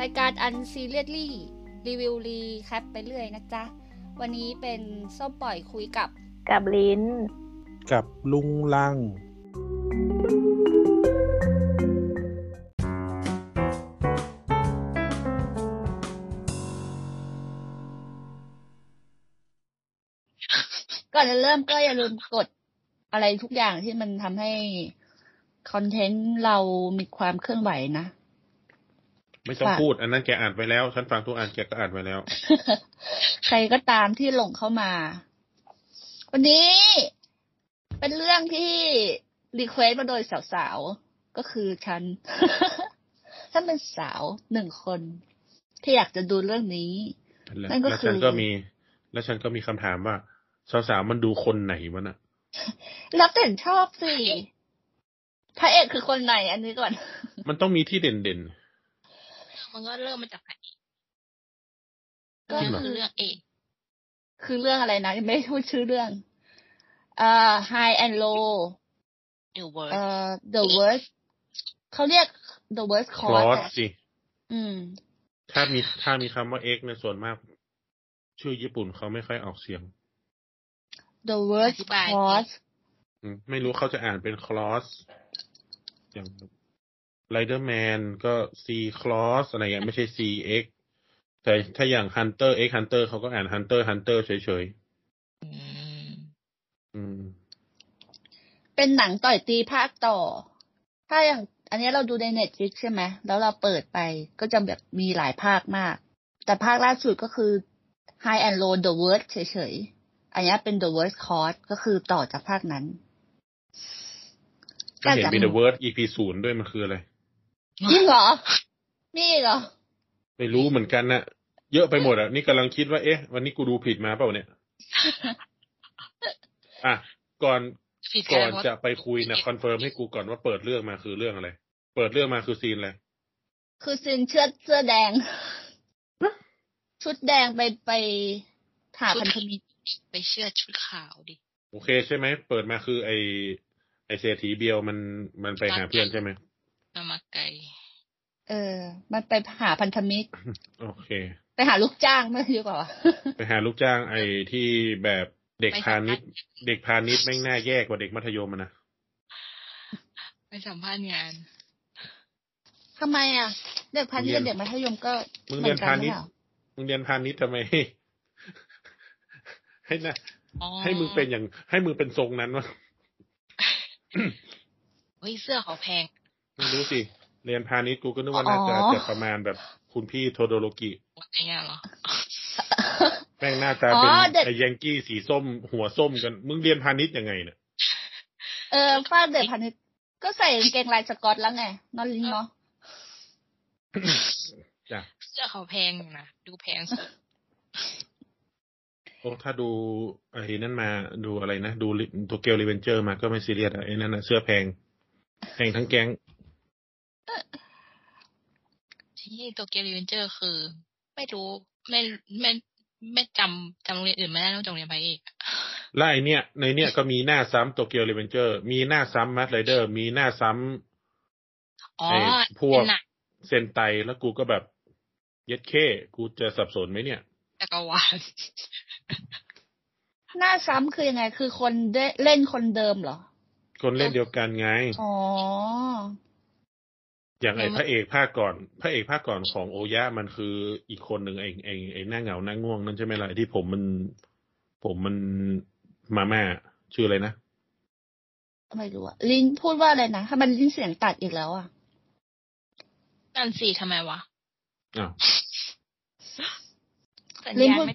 รายการ unseriously รีวิว recap ไปเรื่อยนะจ๊ะ วันนี้เป็นส้มปล่อยคุยกับ กับลิ้น กับลุงลัง ก่อนจะเริ่มก็อย่าลืมกดอะไรทุกอย่างที่มันทำให้คอนเทนต์เรามีความเคลื่อนไหวนะ ไม่ต้องค่ะพูด อันนั้นแกอ่านไปแล้ว ฉันฟังทุกอันแกก็อ่านไปแล้ว ใครก็ตามที่หลงเข้ามา วันนี้ เป็นเรื่องที่ request มาโดยสาวๆ ก็คือฉัน ฉันเป็นสาวหนึ่งคน ที่อยากจะดูเรื่องนี้แล้วนั่นก็แล้วคือฉันก็มี แล้วฉันก็มีคำถามว่า สาวๆ มันดูคนไหนวะน่ะแล้วแต่ชอบสิพระเอกคือคนไหนอันนี้ก่อน มันต้องมีที่เด่น มันก็เริ่มมาจากพระเอกก็จริงเหรอคือเรื่องเอกคือเรื่องอะไรนะยังไม่พูดชื่อเรื่องเอ่อ high and low เดอะเวิร์เอ่อ the worst เขาเรียก the worst ๆค cost ลอสอะสิอืม ถ้ามีถ้ามีคำว่า X ในยส่วนมาก ชื่อญี่ปุ่นเขาไม่ค่อยออกเสียง The Worst Cross อืมไม่รู้เขาจะอ่านเป็น cross อย่าง ไรเดอร์แมนก็ C cross อะไรอย่างเงี้ยไม่ใช่ C X แต่ถ้าอย่าง Hunter X Hunter เขาก็อ่าน Hunter Hunter เฉยอืมๆอืมเป็นหนังต่อยตีภาคต่อ ถ้าอย่างอันนี้เราดูในเน็ตฟ i ิกใช่ไหม แล้วเราเปิดไปก็จะแบบมีหลายภาคมาก แต่ภาคล่าสุดก็คือ High and Low The Worst เฉยๆ อันนี้เป็น The Worst Cross ก็คือต่อจากภาคนั้นก็เห็นมี The Worst EP ศูนย์ด้วยมันคืออะไร จริงเหรอ มีอีกเหรอ ไม่รู้เหมือนกันนะเยอะไปหมดอะ นี่กำลังคิดว่าเอ๊ะ วันนี้กูดูผิดมาเปล่าเนี่ย อะ ก่อนผิดก่อนแล้วจะไปคุยนะ confirm ให้กูก่อนว่าเปิดเรื่องมาคือเรื่องอะไร เปิดเรื่องมาคือซีนอะไร คือซินเชือดเสื้อแดง ชุดแดงไปไปหาพันธมิตรไปเชื่อดชุดขาวดิ โอเคใช่ไหม เปิดมาคือไอไอเศรษฐีเบียวมันมันไปหาเพื่อนใช่ไหม มามาไกล เออ มันไปหาพันธมิตร โอเค ไปหาลูกจ้างไม่ดีกว่าวะไปหาลูกจ้างไอที่แบบเด็กพาณิชย์เด็กพาณิชย์แม่งน่าแย่กว่าเด็กมัธยมอะนะไปสัมภาษณ์งานทำไมอะ เด็กพันธุ์กับเด็กมัธยมก็มึงเหมืเรีอยนนกันพาหรืณิอชเปย์ล่ามึงเรียนพาณิชย์ทำไม ให้นะอ๋อให้มึงเป็นอย่าง ให้มึงเป็นทรงนั้นวะเฮ้ยเสื้อเขาแพง ไม่รู้สิ เรียนพาณิชย์กูก็นึกว่าน่าจะจะประมาณแบบคุณพี่โทโดโรกิอะไรเงี้ยเหรอแม่งหน้าตาอ๋อเป็นเด็กไอ้ยังกี้สีส้มหัวส้มกัน มึงเรียนพาณิชย์ยังไงเนี่ยเออฟาดเด็กพันธุ์ก็ใส่กางเกงลายสกอตแล้วไงนอนลิงเนาะจ้ะเสื้อเขาแพงอยู่นะดูแพงสุดโอ้ถ้าดูไอ้นั่นมาดูอะไรนะ ดู Tokyo Revenger มาก็ไม่ซีเรียสอะไอ้นั่นนะเสื้อแพง แพงทั้งแก๊ง ที่ Tokyo Revenger คือ ไม่รู้ไม่ไม่ไม่จำจำโรงเรียนอื่นไม่ได้นอกจากโรงเรียนพระเอกอะแล้วไอเนี่ย ในเนี่ยก็มีหน้าซ้ำ Tokyo Revenger มีหน้าซ้ำ Masked Rider มีหน้าซ้ำอ๋อไอ้พวกเป็นหนักเซนไตแล้วกูก็แบบเย็ดเคกูจะสับสนไหมเนี่ยจักรวาลหน้าซ้ำคือยังไง คือคนได้เล่นคนเดิมเหรอ คนเล่นเดียวกันไง อ๋อ อย่างไอ้พระเอกภาคก่อน พระเอกภาคก่อนของโอยะมันคืออีกคนหนึ่งไอ้ไอ้ไอ้หน้าเหงาหน้าง่วงนั่นใช่ไหมล่ะไอ้ที่ผมมัน ผมมันมาม่าชื่ออะไรนะไม่รู้อะลิ้นพูดว่าอะไรนะถ้ามันลิ้นเสียงตัดอีกแล้วอะนั่นสิทำไมวะอ้าวสัญลิ้นญาณพูดไม่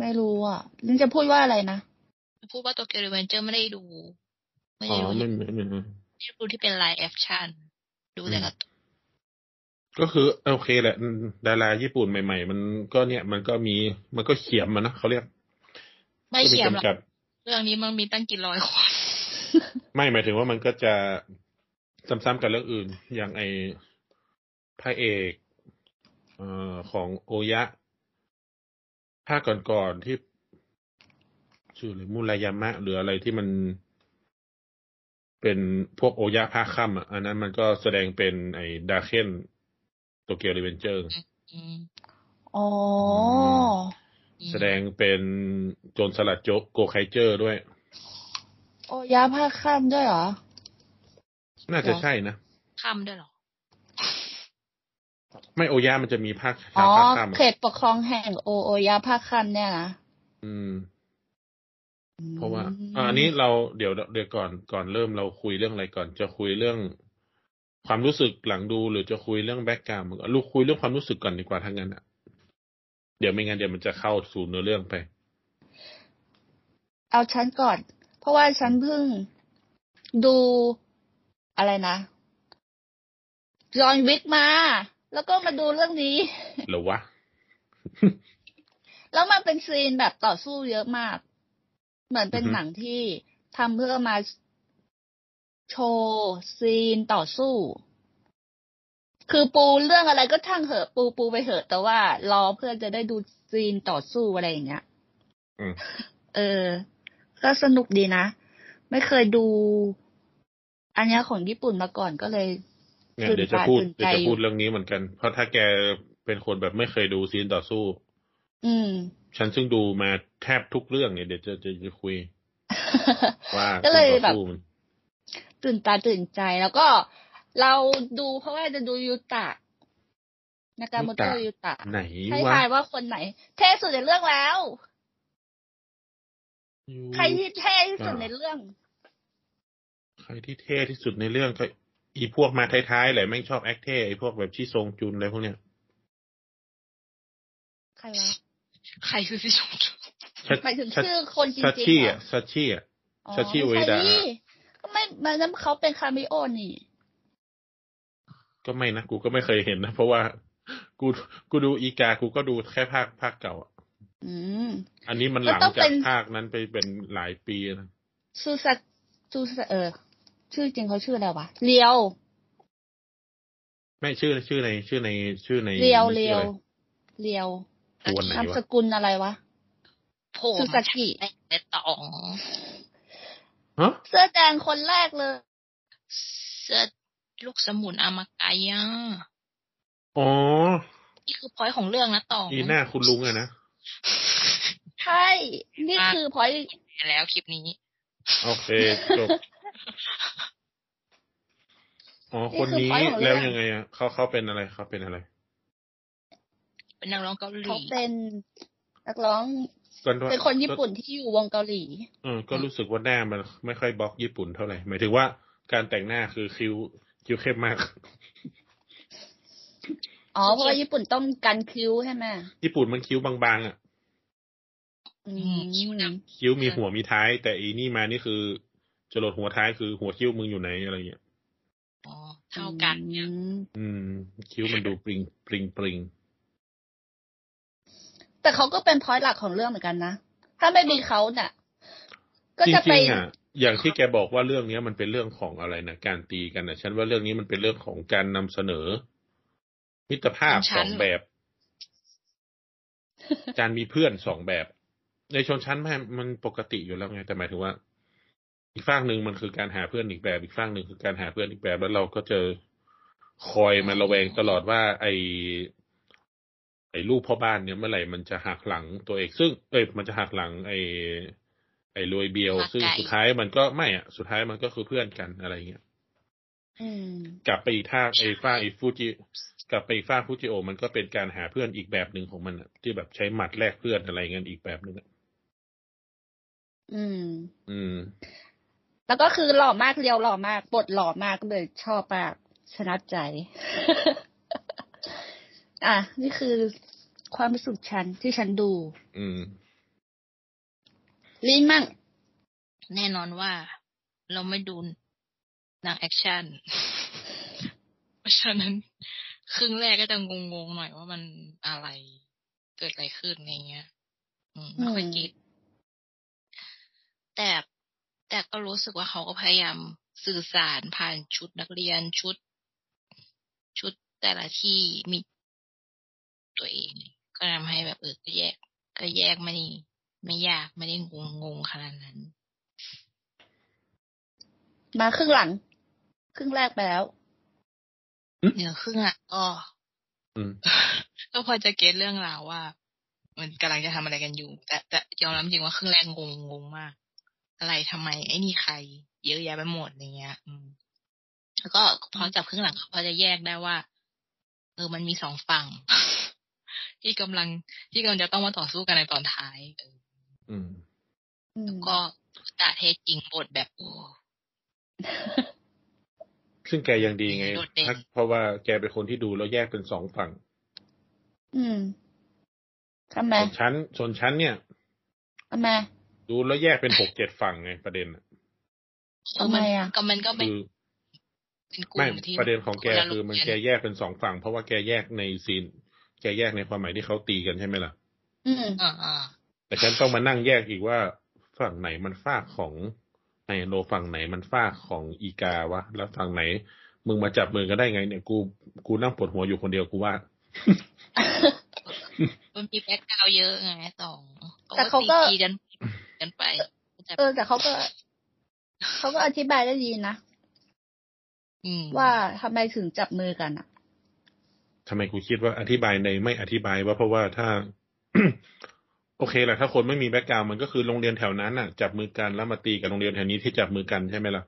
ไม่รู้อะลิ้นจะพูดว่าอะไรนะพูดว่า Tokyo Revenger ไม่ได้ดู ไม่อ๋ได้อดูไม่ไม่ไม่ไม่ไม่ได้ดูที่เป็น live action ดูแต่การ์ตูนก็คือโอเคแหละดาราญี่ปุ่นใหม่ ๆ มันก็เนี่ยมันก็มีมันก็เขียมมันนะเขาเรียก ไม่เขียมหรอกก็จำกัดเรื่องนี้มันมีตั้งกี่ร้อยคนไม่หมายถึงว่ามันก็จะซ้ำๆกับเรื่องอื่น อย่างไอพระเอกเอ่อของโอยะ ภาคก่อนๆที่ชื่อหรือมุรายามะหรืออะไรที่มัน เป็นพวกโอยะภาคค่ำอะอันนั้นมันก็แสดงเป็นไอดราเคน Tokyo Revenger อืมอ๋อ แสดงเป็นโจรสลัดโจรโกไคเจอร์ด้วย โอยาภาคค่ำด้วยเหรอ น่าจะใช่นะค่ำด้วยเหรอ ไม่โอยามันจะมีภาคอ๋อภาคข้ามเขตปกครองแห่งโอโอยาภาคค่ำเนี่ยนะอืม เพราะว่าอ่าอันนี้เราเดี๋ยวเดี๋ยวก่อนก่อนเริ่มเราคุยเรื่องอะไรก่อน จะคุยเรื่องความรู้สึกหลังดู หรือจะคุยเรื่องแบ็กกราวด์ลูกคุยเรื่องความรู้สึกก่อนดีกว่าทั้งนั้นอะ เดี๋ยวไม่งั้นเดี๋ยวมันจะเข้าสู่เนื้อเรื่องไป เอาฉันก่อน เพราะว่าฉันเพิ่งดูอะไรนะจอห์นวิกมา แล้วก็มาดูเรื่องนี้หรือวะ แล้วมันเป็นซีนแบบต่อสู้เยอะมาก เหมือนเป็นอือฮึหนังที่ทำเพื่อมาโชว์ซีนต่อสู้ คือปูเรื่องอะไรก็ช่างเหอะ ปูปูไปเหอะ แต่ว่ารอเพื่อจะได้ดูซีนต่อสู้อะไรอย่างเงี้ยอืมเออ ก็สนุกดีนะ ไม่เคยดู อันเนี้ยของญี่ปุ่นมาก่อนก็เลยเนี่ยตื่นเดี๋ยวจะพูดตาตื่นเดี๋ยวจะใจพูดเรื่องนี้เหมือนกัน เพราะถ้าแกเป็นคนแบบไม่เคยดูซีนต่อสู้ อืมฉันซึ่งดูมาแทบทุกเรื่องเนี่ยเดี๋ยวจะจะจะคุย ว่าก็เลยซีนแบต่อบสู้มันตื่นตาตื่นใจแล้วก็เราดูเพราะว่าจะดูยูตะนากาโมโตะยูตะไหนให้วะทายว่าคนไหน เท่สุดในเรื่องแล้วยูใครที่เท่ที่สุดในเรื่อง ใครที่เท่ที่สุดในเรื่องก็อีพวกมาท้ายๆแหละแม่งชอบแอคเท่ไอพวกแบบชิซงจุนอะไรพวกเนี้ย ใครวะ ใครคือพี่ชมจุชัดหมายถึงชัดชื่อคนจริงชัดๆชี่เหรอะชัดชี่อะอ๋อซาชิอุเอดะไม่ใช่นี่ก็ไม่มันนั้นเขาเป็นคาเมิโอนี่ ก็ไม่นะ กูก็ไม่เคยเห็นนะ เพราะว่า กูกูดูอีกา กูก็ดูแค่ภาคภาคเก่าอะอืมอันนี้มันหลังก็ต้องจาเป็กนภาคนั้นไปเป็นหลายปีนะซูซาซูซาเออ ชื่อจริงเขาชื่ออะไรวะเลียว ไม่ชื่อชื่อในชื่อในชื่อในเลียวชื่เลีอยวอะไรเลียว ตัวไหนนามวะสกุลอะไรวะโผล่ซูมาซากิในในตองฮะเสื้อแดงคนแรกเลย เสื้อลูกสมุนอามากายะอ๋อ นี่คือพอยของเรื่องนะตองอีหน้าคุณลุงอะนะ ใช่ นี่คือพอยแล้วคลิปนี้ โอเคจบอ๋อ คนนี้แล้วยังไงอะเขาเขาเป็นอะไรเขาเป็นอะไร เป็นนักร้องเกาหลีเขาเป็นนักร้องก็ว่าเป็นคนญี่ปุ่นที่อยู่วงเกาหลีเออก็รู้สึกว่าหน้ามันไม่ค่อยบล็อกญี่ปุ่นเท่าไหร่หมายถึงว่าการแต่งหน้าคือคิ้วคิ้วเข้มมาก อ๋อเพราะว่าญี่ปุ่นต้องกันคิ้วใช่ไหมญี่ปุ่นมันคิ้วบางๆอะอือืมคิ้วมดคิ้วมีหัวมีท้าย แต่อีนี่มานี่คือจรดหัวท้ายคือหัวคิ้วมึงอยู่ไหนอะไรเงี้ยอ๋อเท่ากันเนี่ยอืมอืมคิ้วมันดูปริงปริงปริง แต่เขาก็เป็นพอยต์หลักของเรื่องเหมือนกันนะ ถ้าไม่มีเขาเนี่ยก็จจะไปริงๆอะอย่างที่แกบอกว่าเรื่องเนี้ยมันเป็นเรื่องของอะไรนะการตีกันนะฉันว่าเรื่องนี้มันเป็นเรื่องของการนำเสนอ มิตรภาพสองแบบ การมีเพื่อนสองแบบ ในชนชั้นแม่มันปกติอยู่แล้วไงแต่หมายถึงว่า อีกฝั่งหนึ่งมันคือการหาเพื่อนอีกแบบ อีกฝั่งหนึ่งคือการหาเพื่อนอีกแบบ แล้วเราก็เจอคอยมาระแวงตลอดว่า ไอ ไอ้ลูกพ่อบ้านเนี่ยเมื่อไหร่มันจะหักหลังตัวเองซึ่งเอ้ยมันจะหักหลังไอไอ้รวยเบียว ซึ่งสุดท้ายมันก็ไม่อะสุดท้ายมันก็คือเพื่อนกันอะไรเงี้ยอืมกลับไปอีกท่าไอ้ฝ้าไอ้ฟูจิกลับไปอีกฝ้าฟูจิโอ มันก็เป็นการหาเพื่อนอีกแบบหนึ่งของมันอะที่แบบใช้หมัดแลกเพื่อนอะไรเงี้ยอีกแบบหนึ่งอะอืม อืม แล้วก็คือหล่อมากเรียวหล่อมากบทหล่อมากก็เลยชอบมากชนะใจอะ นี่คือ ความรู้สึกฉันที่ฉันดู อืมลินมั่งแน่นอนว่าเราไม่ดูหนังแอคชั่นเพราะฉะนั้น ครึ่งแรกก็จะงงๆหน่อยว่ามันอะไรเกิดอะไรขึ้นอะไรเงี้ย อืมไม่ค่อยเก็ตแต่แต่ก็รู้สึกว่าเขาก็พยายามสื่อสารผ่านชุดนักเรียนชุด ชุดแต่ละที่มีตัวเอง ก็ทำให้แบบเออก็แยก ก็แยกไม่ได้ไม่ยากไม่ได้งงงงขนาดนั้น มาครึ่งหลัง ครึ่งแรกไปแล้วเดี๋ยวครึ่งอะก็อืมก็พอจะเก็ตเรื่องราวว่า มันกำลังจะทำอะไรกันอยู่ แต่แต่ยอมรับจริงว่าครึ่งแรกงงงงมาก อะไรทำไม ไอ้นี่ใคร เยอะแยะไปหมดอะไรเงี้ย อืมแล้วก็พอจับครึ่งหลังเขาพอจะแยกได้ว่า เออมันมีสองฝั่ง ที่กำลังที่กำลังจะต้องมาต่อสู้กันในตอนท้ายเอออืมอืมก็ตาเทศจริงบทแบบโอ้ซึ่งแกยังดีไงโดดเด่นถ้าเพราะว่าแกเป็นคนที่ดูแล้วแยกเป็นสองฝั่ง อืมทำไมส่วนชั้นส่วนชั้นเนี่ยทำไมดูแล้วแยกเป็นหกเจ็ดฝั่งไงประเด็นอะเออมันทำไมอะก็มันก็เป็นคือเป็นกลุ่ไม่มที่ประเด็นของแกนละคือมันโรงแกเรียแยกเป็นสองฝั่ง เพราะว่าแกแยกในซีน แกแยกในความหมายที่เขาตีกันใช่ไหมล่ะ อืมอ่าอ่าแต่ฉันต้องมานั่งแยกอีกว่าฝั่งไหนมันฝากของไอโนฝั่งไหนมันฝากของอีกาวะ แล้วฝั่งไหน มึงมาจับมือกันได้ไง เนี่ย กูกูนั่งปวดหัวอยู่คนเดียวกูว่า มันมี background เยอะไงสองแต่เขาก็ตีกันกันไปจะเออแต่เขาก็เขาก็อธิบายได้ดีนะอืมว่าทำไมถึงจับมือกันอะ ทำไมกูคิดว่าอธิบายในไม่อธิบายว่าเพราะว่าถ้า โอเคแหละถ้าคนไม่มี background มันก็คือโรงเรียนแถวนั้นน่ะ จับมือกันแล้วมาตีกับโรงเรียนแถวนี้ที่จับมือกันใช่ไหมล่ะ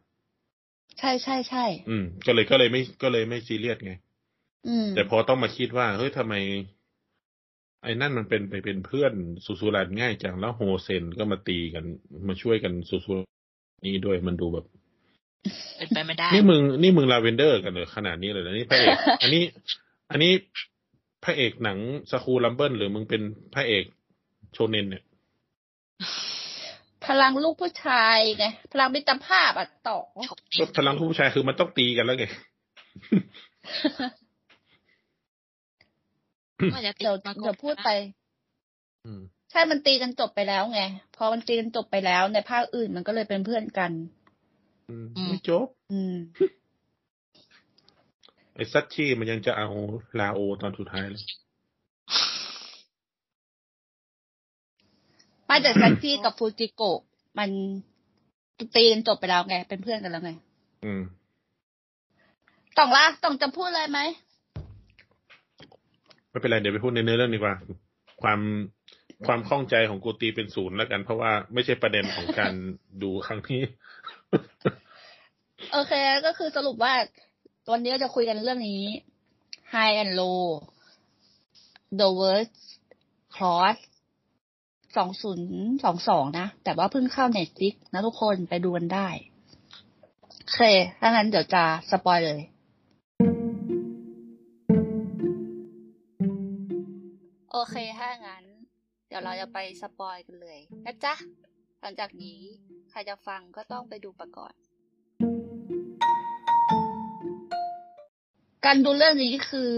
ใช่ใช่ใช่อืม ก็เลยก็เลยไม่ก็เลยไม่ซีเรียสไง อืม แต่พอต้องมาคิดว่าเฮ้ยทำไม ไอ้นั่นมันเป็นไปเป็นเพื่อนซูซูรันง่ายจังแล้วโฮเซนก็มาตีกัน มาช่วยกันซูซูรันนี่ด้วยมันดูแบบเป็นไปไม่ได้ นี่มึงนี่มึงลาเวนเดอร์กันเลยขนาดนี้เลยนะนี่พระเอกอันนี้ อันนี้พระเอกหนัง School Rumble หรือมึงเป็นพระเอกโชเนนเนี่ย พลังลูกผู้ชายไงพลังมิตรภาพอะต่อฉกก็พลังผู้ชายคือมันต้องตีกันแล้วไงว่าจะติดเดี๋ยวมาก่อนเดี๋ยวพูดไปอืมใช่มันตีกันจบไปแล้วไงพอมันตีกันจบไปแล้วในภาคอื่นมันก็เลยเป็นเพื่อนกัน อืมไม่จบ อืม ไอ้ซัตชี่มันยังจะเอาลาโอตอนสุดท้ายเลยไม่แต่ซันจี้กับฟูจิโกะมันตีกันจบไปแล้วไง เป็นเพื่อนกันแล้วไง อืมต้องละต้องจะพูดอะไรไหมไม่เป็นไร เดี๋ยวไปพูดในเนื้อเรื่องดีกว่า ความความข้องใจของกูตีเป็นศูนย์แล้วกัน เพราะว่าไม่ใช่ประเด็นของการดูครั้งนี้ โอเค ก็คือสรุปว่า วันนี้เราจะคุยกันเรื่องนี้ High and Low The Worst Cross สองศูนย์สองสองนะ แต่ว่าเพิ่งเข้า Netflix นะทุกคนไปดูกันได้โอเคถ้างั้นเดี๋ยวจะสปอยเลย โอเค ถ้างั้น เดี๋ยวเราจะไปสปอยกันเลย นะจ๊ะ หลังจากนี้ ใครจะฟังก็ต้องไปดูไปก่อน การดูเรื่องนี้คือ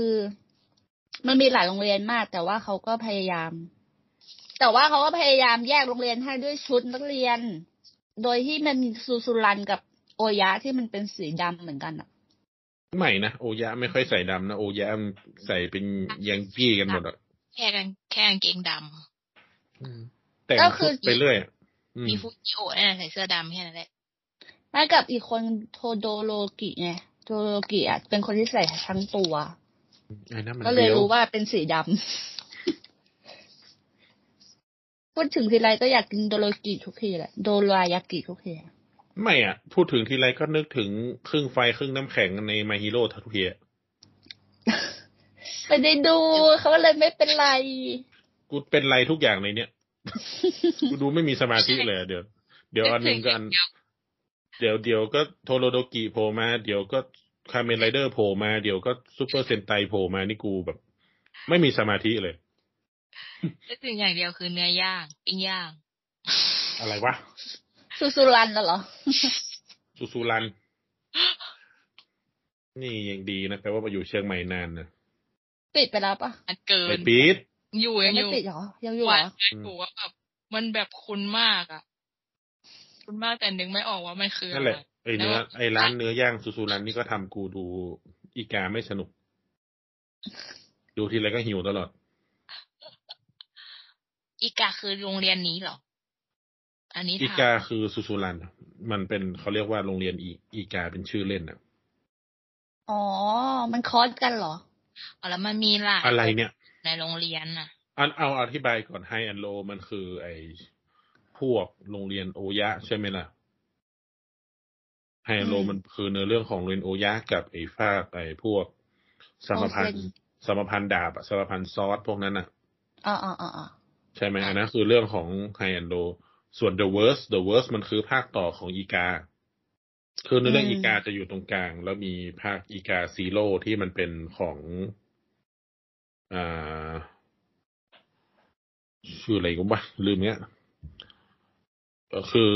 มันมีหลายโรงเรียนมาก แต่ว่าเขาก็พยายาม แต่ว่าเขาก็พยายามแยกโรงเรียนให้ด้วยชุดนักเรียน โดยที่มันมีซูซูรันกับโอยะที่มันเป็นสีดำเหมือนกันอะใหม่นะโอยะไม่ค่อยใส่ดำนะโอยะใส่เป็นยังกี้กันหมดอะแค่กันแค่กางเกงดแต่งชุดไปเรื่อยอะอืำมมีฟุกิโอะนั่นแหละใส่เสื้อดำแค่นั้นแหละมากับอีกคนโทโดโรกิไง โทโดโรกิอะเป็นคนที่ใส่ทั้งตัวไอ้นั่นมันก็เลยเลี้ยวรู้ว่าเป็นสีดำ พูดถึงทีไรก็อยากกินโดโรกิทุกทีแหละ โดรายากิทุกทีอะไม่อะ พูดถึงทีไรก็นึกถึงครึ่งไฟครึ่งน้ำแข็งในมาฮีโร่ทัทุกทีอะไม่ได้ดูเขาเลยไม่เป็นไร กูเป็นไรทุกอย่างในเนี้ย กูดูไม่มีสมาธิเลยอะเดี๋ยว เดี๋ยวอันหนึ่งก็อันเดี๋ยวเดี๋ยวก็โทโดโรกิโผล่มา เดี๋ยวก็ คาเมนไรเดอร์โผล่มาเดี๋ยวก็ซูเปอร์เซนไตโผล่มานี่กูแบบ ไม่มีสมาธิเลยนึกถึงอย่างเดียวคือเนื้อย่างปิ้งย่าง อะไรวะซูซูรันน่ะเหรอซูซูรัน นี่ยังดีนะแปลว่ามาอยู่เชียงใหม่นานนะปิดไปแล้วปะมันเกิไปนปีดอยู่ยัยังงอไม่ยู่ปิดเหรอยังอยู่เหวัรนออยู่ว่าแบบมันแบบคุ้นมากอะ คุ้นมากแต่นึกไม่ออกว่ามันคือนั่นอะไรแหละ ไอ้เนื้อไอ้ร้านเนื้อย่างซูซูรันนี่ก็ทำกูดูอีกาไม่สนุก ดูทีไรก็หิวตลอด อีกาคือโรงเรียนนี้เหรอ อันนี้อีถามกาคือซูซูรัน มันเป็นเขาเรียกว่าโรงเรียนอีอีกาเป็นชื่อเล่นอะ อ๋อ มัน cross กันเหรออ๋อแล้วมันมีหลายอะไรเนี่ย ในโรงเรียนน่ะ อันเอาอธิบายก่อน High and Low มันคือไอพวกโรงเรียนโอยะใช่ไหมล่ะ High and Low อืมมันคือเนื้อเรื่องของโรงเรียนโอยะกับไอฝากไอพวกสมพันโอธ์เซ็นสมพันธ์ดาบอะสมพันธ์ SWORD พวกนั้นอะอ๋ออ๋ออ๋ออ๋อใช่ไหมอันนั้นคือเรื่องของ High and Low ส่วน The Worst The Worst มันคือภาคต่อของอีกา คือในเรื่องอีกาจะอยู่ตรงกลาง แล้วมีภาคอีกา Zero ที่มันเป็นของอ่าชื่ออะไรก็ว่าลืมเนี้ยก็คือ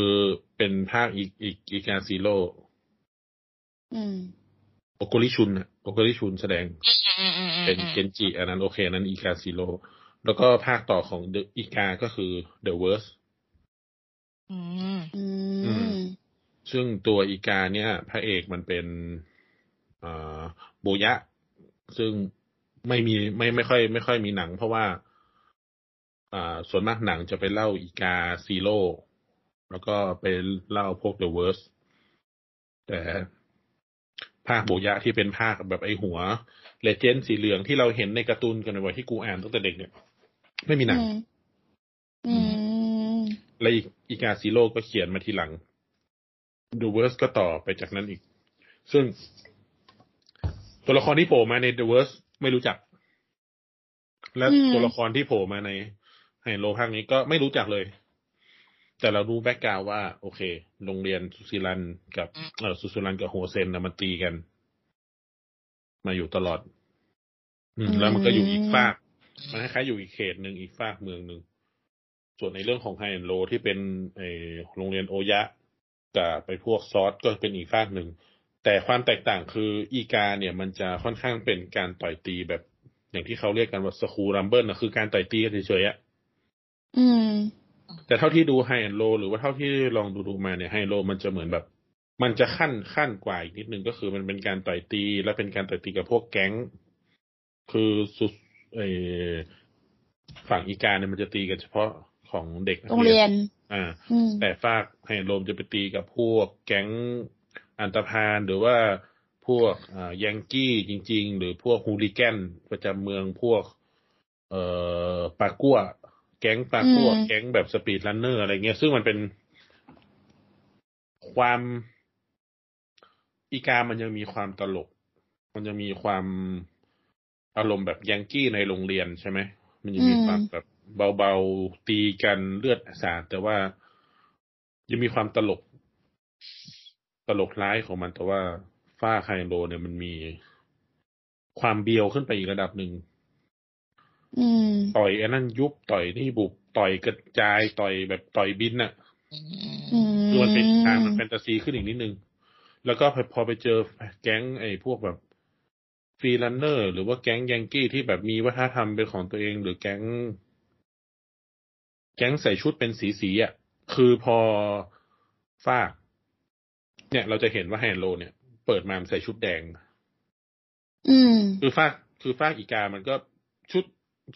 เป็นภาคอีกอีกอีกา Zero อืม โอกุริชุนอะโอกุริชุนแสดงอืมอืมอืมเป็นอืมเกนจิอันนั้นโอเคอันนั้นอีกา Zero แล้วก็ภาคต่อของ The อีกาก็คือ The Worst อืมอือืมมซึ่งตัวอีกาเนี่ย พระเอกมันเป็นอ่าโบยะ ซึ่งไม่มีไม่ไม่ค่อย ไม่ค่อยมีหนัง เพราะว่า อ่า ส่วนมากหนังจะไปเล่าอีกา Zero แล้วก็ไปเล่าพวก The Worst แต่ ภาคโบยะที่เป็นภาคแบบไอหัว legend สีเหลืองที่เราเห็นในการ์ตูนกันในวัยที่กูอ่านตั้งแต่เด็กเนี่ย ไม่มีหนังอืมอืมและอีกอีกาซีโร่ก็เขียนมาทีหลัง The Worst ก็ต่อไปจากนั้นอีก ซึ่ง ตัวละครที่โผล่มาใน The Worst ไม่รู้จัก และอืมตัวละครที่โผล่มาในไฮโลภาคนี้ก็ไม่รู้จักเลย แต่เรารู้ background ว่า โอเค โรงเรียนซูซูรันกับเออซูซูรันกับโฮเซนนะมันตีกัน มาอยู่ตลอด อืม แล้วมันก็อยู่อีกฟากมันคล้ายๆอยู่อีกเขตหนึ่งอีกฟากเมืองหนึ่งส่วนในเรื่องของ High And Low ที่เป็นไอโรงเรียนโอยะกับไปพวก SWORD ก็เป็นอีกฟากหนึ่งแต่ความแตกต่างคืออีกาเนี่ย มันจะค่อนข้างเป็นการต่อยตีแบบอย่างที่เขาเรียกกันว่า school rumble นะคือการต่อยตีกันเฉยๆอะอืม แต่เท่าที่ดู High And Low หรือว่าเท่าที่ลองดูดูๆมาเนี่ยไฮโลมันจะเหมือนแบบ มันจะขั้นขั้นกว่าอีกนิดนึงก็คือมันเป็นการต่อยตี และเป็นการต่อยตีกับพวกแก๊ง คือสุดเออฝั่งอีกาเนี่ยมันจะตีกันเฉพาะของเด็กโรงเรียน อ่าอืมแต่ฟากไฮโลมันจะไปตีกับพวกแก๊งอันธพาลหรือว่าพวกอ่ายังกี้จริง ๆ หรือพวก hooligan ประจำเมืองพวก เอ่อปากัว แก๊งปากัวอืมแก๊งแบบ speed runner อะไรเงี้ย ซึ่งมันเป็นความอีกามันยังมีความตลก มันยังมีความอารมณ์แบบยังกี้ในโรงเรียนใช่ไหม มันยังมีความแบบเบาๆตีกันเลือดสาดแต่ว่ายังมีความตลก ตลกร้ายของมัน แต่ว่าฝ้าไคโลเนี่ยมันมีความเบียวขึ้นไปอีกระดับหนึ่งอืม ต่อยอันนั้นยุบต่อยนี่บุบต่อยกระจายต่อยแบบต่อยบินน่ะอือืมมคือมันเป็นทางมันแฟนตาซีขึ้นอีกนิดนึง แล้วก็พอพอไปเจอแก๊งไอ้พวกแบบฟรีลันเนอร์ หรือว่าแก๊งยังกี้ที่แบบมีวัฒนธรรมเป็นของตัวเองหรือแก๊ง แก๊งใส่ชุดเป็นสีสีๆอะ คือพอฟาก เนี่ยเราจะเห็นว่าแฮนโล เนี่ย เปิดมามันใส่ชุดแดง อืม คือฟากคือฟากอีกามันก็ชุด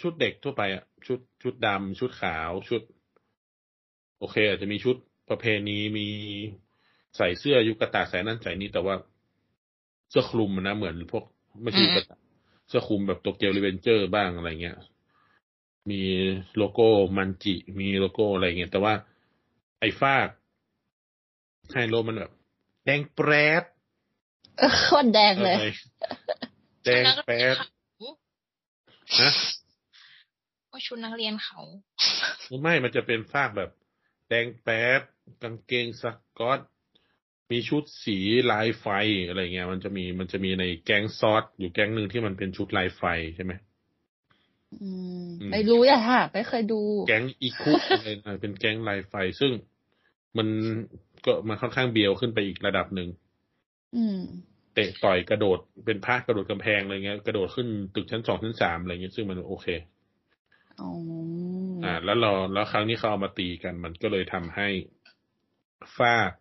ชุดเด็กทั่วไปอะ ชุดชุดดำชุดขาวชุด โอเค อาจจะมีชุดประเพณีมีใส่เสื้อยูกาตะใส่นั่นใส่นี่แต่ว่าเสื้อคลุมอะนะเหมือนพวกไม่ใช่ยูกาตะเสื้อคลุมแบบ Tokyo Revengers บ้างอะไรเงี้ย มีโลโก้มันจิ มีโลโก้อะไรเงี้ยแต่ว่าไอ้ฟากไฮโลมันแบบ แดงแปร๊ดดเออโคตรแดงเลยอะไรแดงแปรดนะ ก็ชุดนักเรียนเขา ไม่ มันจะเป็นฟากแบบ แดงแป๊ดกางเกงสกอต มีชุดสีลายไฟอะไรเงี้ย มันจะมีมันจะมีในแก๊งซอสอยู่แก๊งหนึ่งที่มันเป็นชุดลายไฟใช่ไหมอืมอืมไม่รู้อย่าค่ะ ไม่เคยดู แก๊งอีคุอะไรนะเป็นแก๊งลายไฟซึ่งมันก็มันค่อนข้างเบียวขึ้นไปอีกระดับหนึ่งอืมเตะต่อยกระโดดเป็นภาคกระโดดกำแพงอะไรเงี้ย กระโดดขึ้นตึกชั้นสองชั้นสามอะไรเงี้ยซึ่งมันโอเค อ๋ออ่า แล้วเราแล้วครั้งนี้เขาเอามาตีกัน มันก็เลยทำให้ฟาก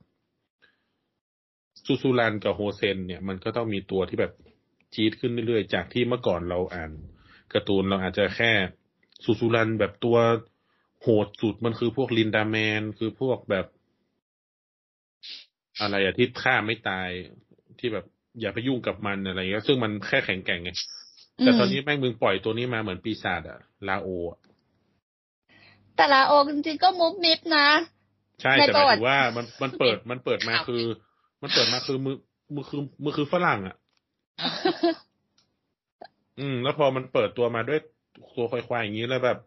ซูซูรันกับโฮเซน เนี่ย มันก็ต้องมีตัวที่แบบจี๊ดขึ้นเรื่อยๆ จากที่เมื่อก่อนเราอ่านการ์ตูนเราอาจจะแค่ซูซูรันแบบตัวโหดสุดมันคือพวกลินดาแมน คือพวกแบบ อะไรอะที่ฆ่าไม่ตายที่แบบอย่าไปยุ่งกับมันอะไรเงี้ยซึ่งมันแค่แข็งแกร่งไง แต่ตอนนี้แม่งมึงปล่อยตัวนี้มาเหมือนปีศาจอะลาโออะแต่ละโอจริงๆก็มุบมิบนะ ใช่ในแต่หประมายวัติถึงว่ามันมันเปิดมันเปิดมาคือ มันเปิดมาคือมือมือคือมือคือฝรั่งอะอืม แล้วพอมันเปิดตัวมาด้วยตัวควายๆอย่างนี้แล้วแบบ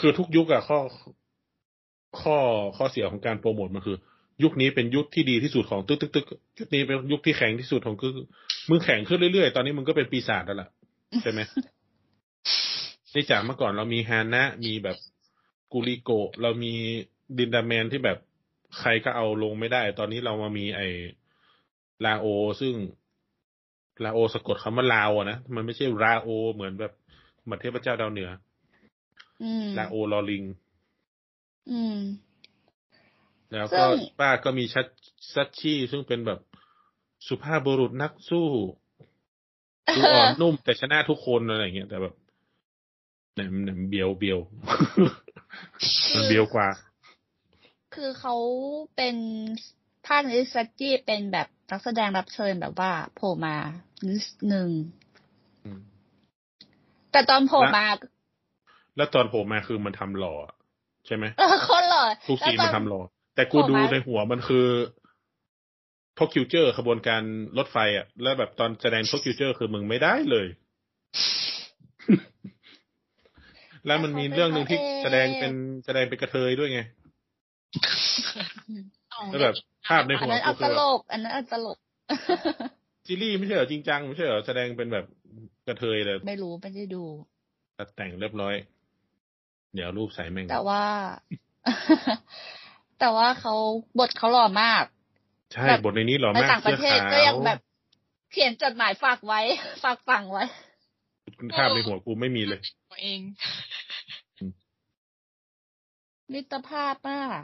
คือทุกยุคอะข้อ ข้อข้อเสียของการโปรโมทมันคือ ยุคนี้เป็นยุคที่ดีที่สุดของตึกตึกตึกยุคนี้เป็นยุคที่แข็งที่สุดของคือ มึงแข็งขึ้นเรื่อยๆ ตอนนี้มึงก็เป็นปีศาจแล้วล่ะ ใช่ไหมนี่จากเมื่อก่อนเรามีฮานะ มีแบบกูริโกะเรามีดินดาแมนที่แบบใครก็เอาลงไม่ได้ ตอนนี้เรามามีไอลาโอ ซึ่งลาโอสะกดคำว่าลาวอะนะ มันไม่ใช่ราโอ เหมือนแบบเหมือนเทพเจ้าดาวเหนืออืมลาโอลอลิง อืม แล้วซึ่ก็งป้าก็มีชัดซัชชี่ซึ่งเป็นแบบ สุภาพบุรุษนักสู้ดูอ่อนนุ่มแต่ชนะทุกคนอะไรอย่างเงี้ยแต่แบบเนี่ยมันเนี่ยมันเบียวเบียวมันเบียวกว่า คือเขาเป็นภาคนี้ซัจจี้เป็นแบบนักแสดงรับเชิญแบบว่าโผล่มานิดหนึ่งอืมแต่ตอนโผล่มาแล้วตอนโผล่มาคือมันทำหล่ออะใช่ไหมเออคนหล่อทุกซีนแล้วมันตอทำหล่อแต่กูโผล่ดูมาในหัวมันคือ ทอคิวเจอร์ขบวนการรถไฟอะ แล้วแบบตอนแสดงทอคิวเจอร์คือมึงไม่ได้เลย แล้วมันมีเรื่องหนึ่งที่แสดงเป็นแสดงเป็นกระเทยด้วยไงแล้วแบบภาพในอัหันวนั้นกูเอาคืตอลแบบกอันนั้นเอาตลกซีรีส์ไม่ใช่เหรอจริงจังไม่ใช่เหรอแสดงเป็นแบบกระเทยเลยไม่รู้ไม่ได้ดูตัดแต่งเรียบร้อย เดี๋ยวรูปใส่แม่งแต่ว่า แต่ว่าเขาบทเขาหล่อมาก ใช่แบบบทในนี้หล่อในมากต่างประเทศสื้อขาวก็ยังแบบ เขียนจดหมายฝากไว้ ฝากฝังไว้ภาพในหัวกูไม่มีเลยตัวเองมิตรภาพมาก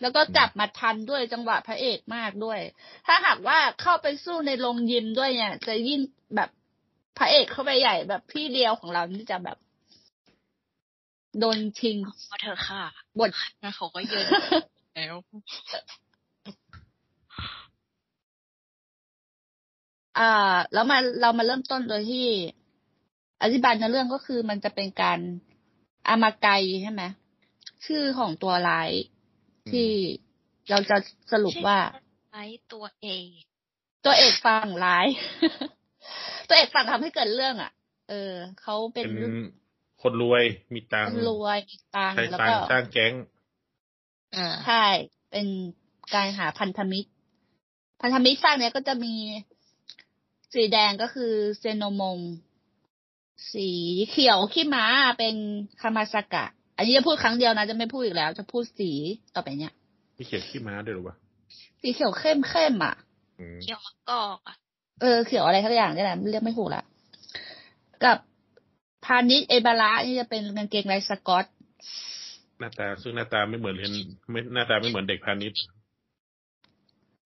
แล้วก็จับมาทันด้วยจังหวะพระเอกมากด้วย ถ้าหากว่าเข้าไปสู้ในโรงยิมด้วยเนี่ย จะยิ่งแบบพระเอกเข้าไปใหญ่แบบพี่เดียวของเรานี่จะแบบ โดนชิงพอเธอะค่ะ บทงั้นเขาก็เยินแล้ว อ่าแล้วมาเรามาเริ่มต้นโดยที่ อธิบายในเรื่องก็คือมันจะเป็นการอามาไกใช่ไหมชื่อของตัวร้ายที่เราจะสรุปว่าไอ้ตัวเองตัวเอกฝั่งร้าย ตัวเอกฝั่งทำให้เกิดเรื่อง อะ เออเขาเป็เป็นนคนรวยมีตังคค์นรวยมีตังค์ใช้แล้วตังก็ค์สร้างแก๊งอ่าใช่เป็นการหาพันธมิตร พันธมิตรฝั่งเนี้ยก็จะมี สีแดงก็คือเซโนมง สีเขียวขี้ม้าเป็นคามาสกะ อันนี้จะพูดครั้งเดียวนะ จะไม่พูดอีกแล้ว จะพูดสีต่อไปเนี้ยมีเขียนขี้ม้าด้วยหรือวะสีเขียวเข้มเข้มๆอะอืมเกี่ยวมะกอกอะเออเขียวอะไรทักอย่างนี่แหละเรียกไม่ถูกละกับพานิชเอบาระนี่จะเป็นกางเกงลายสกอตหน้าตาซึ่งหน้าตาไม่เหมือนเรียนไม่หน้าตาไม่เหมือนเด็กพาณิชย์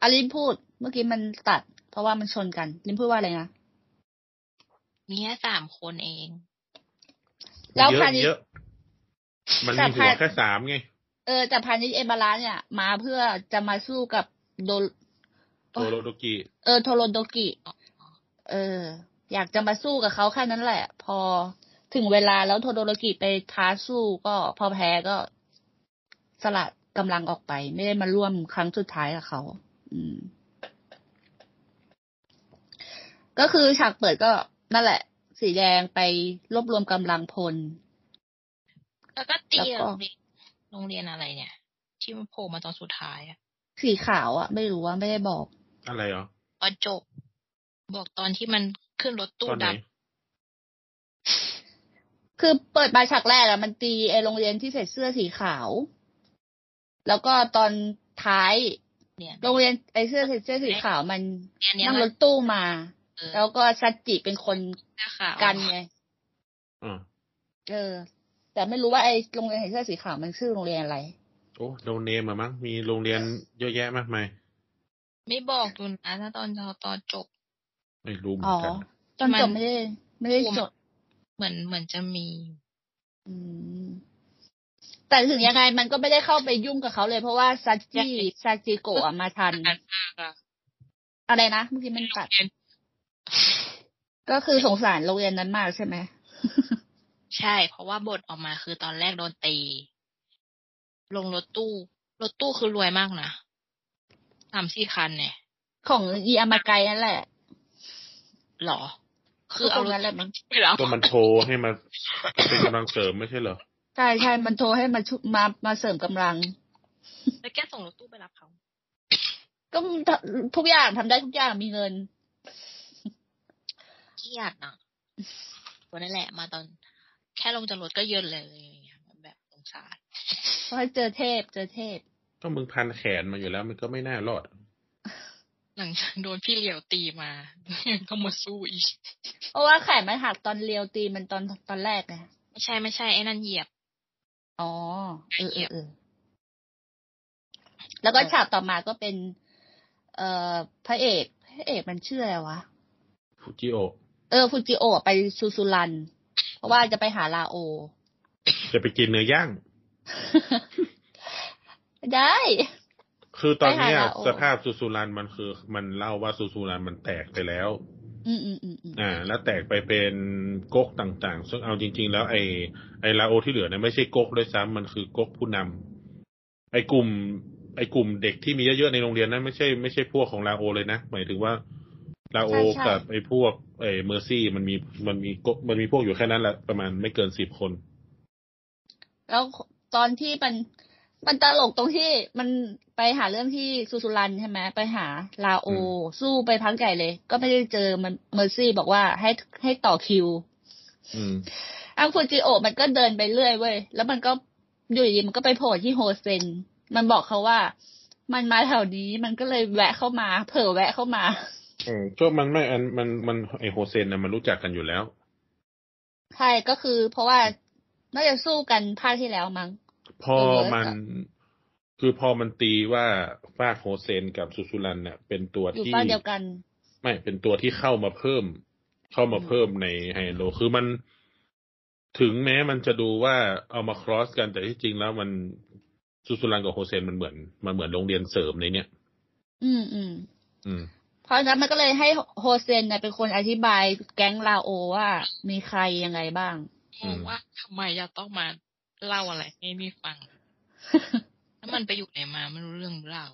อาลินพูด เมื่อกี้มันตัด เพราะว่ามันชนกันลินพูดว่าอะไรนะมีแค่สามคนเอง แล้วเยพาอะนิชเยอะมันแต่มีหัวพาแค่สามไง เออแต่พานิชเอบาระเนี่ย มาเพื่อจะมาสู้กับโดโทโรโดกิ เออ โทโรโดกิ เออ อยากจะมาสู้กับเขาแค่นั้นแหละ พอถึงเวลาแล้วโทโดโรกิไปท้าสู้ก็พอแพ้ก็สละกำลังออกไป ไม่ได้มาร่วมครั้งสุดท้ายกับเขา อืม ก็คือฉากเปิดก็นั่นแหละ สีแดงไปรวบรวมกำลังพล แล้วก็ตีแล้วก็โรงเรียนโรงเรียนอะไรเนี่ย ที่มันโผล่มาตอนสุดท้ายอะสีขาวอะไม่รู้ว่าไม่ได้บอก อะไรเหรอตอนจบ บอกตอนที่มันขึ้นรถตตู้อนไหนดคือเปิดมาฉากแรกอะมันตีไอโรงเรียนที่ใส่เสื้อสีขาว แล้วก็ตอนท้ายำเนี่ยโรงเรียนไอเสื้อใส่เสื้อสีขาวมันเนี่ยเนี่ยนั่งรถตู้มาเออ แล้วก็ซัจจิเป็นคนหน้าขาวกันไงอ่าเออ แต่ไม่รู้ว่าไอโรงเรียนใส่เสื้อสีขาวมันชื่อโรงเรียนอะไร โอ้โดเนมอะมั้งมีโรงเรียนเยอะแยะมากมายไม่บอกดูนะถ้าตอนตอนจบ ไม่รู้เหมืออ๋นอกันตอนจบไม่ได้ไม่ได้จดเหมือนเหมือนจะมี อืมแต่ถึงยังไงมันก็ไม่ได้เข้าไปยุ่งกับเขาเลย เพราะว่าซัจจิซาจิโกะอะมาทันอันมากอะอะไรนะเมื่อกี้มันตัด ก็คือสงสารโรงเรียนนั้นมากใช่ไหมใช่ เพราะว่าบทออกมาคือตอนแรกโดนตี ลงรถตู้ รถตู้คือรวยมากนะสามสี่คันเนี่ย ของอีอามาไกนั่นแหละหรอ คือเอาก็ตรงนั้นแหละมั้งไปแล้วก็มันโทรให้มาเป็นกำลังเสริมไม่ใช่เหรอใช่ใช่มันโทรให้มาชุมามาเสริมกำลัง แล้วแกส่งรถตู้ไปรับเขา ก็ทุกอย่างทำได้ทุกอย่างมีเงิน เครียดนะวันนั้นแหละ มาตอนแค่ลงจากรถก็เยินเลยอย่างเงี้ยแบบสงสารเพราะเจอเทพเจอเทพ ก็มึงพันแขนมาอยู่แล้ว มันก็ไม่น่ารอด หลังจากโดนพี่เหลียวตีมายังต้องมาสู้อีกเพราะว่าแขนมันหักตอนเลียวตีมันตอนตอนแรกไงไม่ใช่ไม่ใช่ไอ้นั่นเหยียบ อ๋อเออเออเออแล้วก็ฉากต่อมาก็เป็น เอ่อพระเอก พระเอกมันชื่ออะไรวะฟูจิโอ เออฟูจิโอะไปซูซูรัน เพราะว่าจะไปหาลาโอ จะไปกินเนื้อย่าง ได้ คือตอนเนี้ยไปหาลาโอสภาพซูซูรันมันคือ มันเล่าว่าซูซูรันมันแตกไปแล้วอืมอืมอืมอืมอ่า แล้วแตกไปเป็นก๊กต่างๆ ซึ่งเอาจริง ๆ แล้วไอ้ไอ้ลาโอที่เหลือเนี่ยไม่ใช่ก๊กด้วยซ้ำมันคือก๊กผู้นำไอ้กลุ่ม ไอ้กลุ่มเด็กที่มีเยอะๆในโรงเรียนนั้นไม่ใช่ไม่ใช่พวกของลาโอเลยนะหมายถึงว่า ลาโอกับไอ้พวกไอ้เมอร์ซี่มันมีมันมีก๊กมันมีพวกอยู่แค่นั้นแหละประมาณไม่เกินสิบคน แล้วตอนที่มันมันตลกตรงที่มันไปหาเรื่องที่ซูซูรันใช่ไหมไปหาลาโออืมสู้ไปพักใหญ่เลย ก็ไม่ได้เจอมันเมอร์ซี่บอกว่าให้ให้ต่อคิวอืมอังฟูจิโอะมันก็เดินไปเรื่อยเว้ยแล้วมันก็อยู่ดีๆมันก็ไปโผล่ที่โฮเซน มันบอกเขาว่า มันมาแถวนี้มันก็เลยแวะเข้ามา เผลอแวะเข้ามา อืมก็มันไม่อันมันมันไอโฮเซนนะมันรู้จักกันอยู่แล้ว ใช่ก็คือเพราะว่าน่าจะสู้กันภาคที่แล้วมั้ง พอเออมันคือพอมันตีว่าฟากโฮเซนกับซูซูรันเนี่ยเป็นตัวอยู่ที่ภาคเดียวกัน ไม่เป็นตัวที่เข้ามาเพิ่ม เข้ามาเพิ่มในไฮโลคือมันถึงแม้มันจะดูว่าเอามา cross กันแต่ที่จริงแล้วมันซูซูรันกับโฮเซนมันเหมือนมันเหมือนโรงเรียนเสริมในเนี้ยอืมอืมอืมเพ ราะฉะนั้นมันก็เลยให้โฮเซนเนี่ยเป็นคนอธิบายแก๊งลาโอว่ามีใครยังไงบ้างอืมว่าทำไมจะต้องมาเล่าอะไรให้นี่ฟังแล้วมันไปอยู่ไหนมาไม่รู้เรื่องเล่า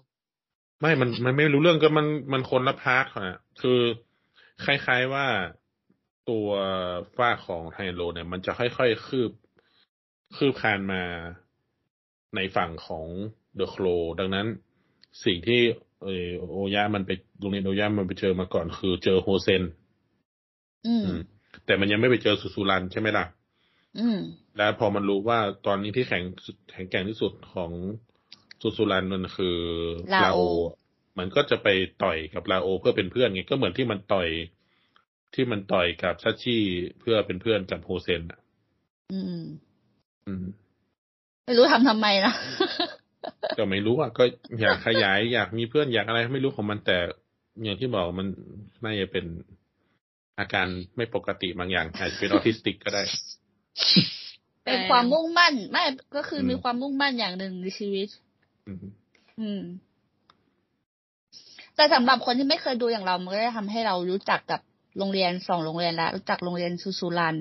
ไม่มันมันไม่รู้เรื่องก็มันมันคนละ part อะคือคล้ายๆว่าตัวฝ้าของไฮโลเนี่ย มันจะค่อยๆคืบ คืบคลานมาในฝั่งของเดอะโคลดังนั้นสิ่งที่ เออโอยะมันไปโรงเรียนโอยะมันไปเจอมาก่อน คือเจอโฮเซนอืมอืม แต่มันยังไม่ไปเจอสุสุรันใช่ไหมล่ะ อืม แล้วพอมันรู้ว่าตอนนี้ที่แข็งแข็งแกร่งที่สุดของสุสุรันมันคือลาโอ มันก็จะไปต่อยกับลาโอ เพื่อเป็นเพื่อนไงก็เหมือนที่มันต่อย ที่มันต่อยกับชัชชี่เพื่อเป็นเพื่อนกับโฮเซนอะ อืม อืม ไม่รู้ทำทำไมนะ ก็ไม่รู้อะก็อยากขยายอยากมีเพื่อนอยากอะไรไม่รู้ของมันแต่อย่างที่บอกมันน่าจะเป็นอาการไม่ปกติบางอย่างอาจจะเป็นออทิสติกก็ได้ เป็นความมุ่งมั่น ไม่ก็คืออมมีความมุ่งมั่นอย่างหนึ่งในชีวิต อืมอืมแต่สำหรับคนที่ไม่เคยดูอย่างเรา มันก็ได้ทำให้เรารู้จักกับโรงเรียนสองโรงเรียนแล้วรู้จักโรงเรียนซูซูรัน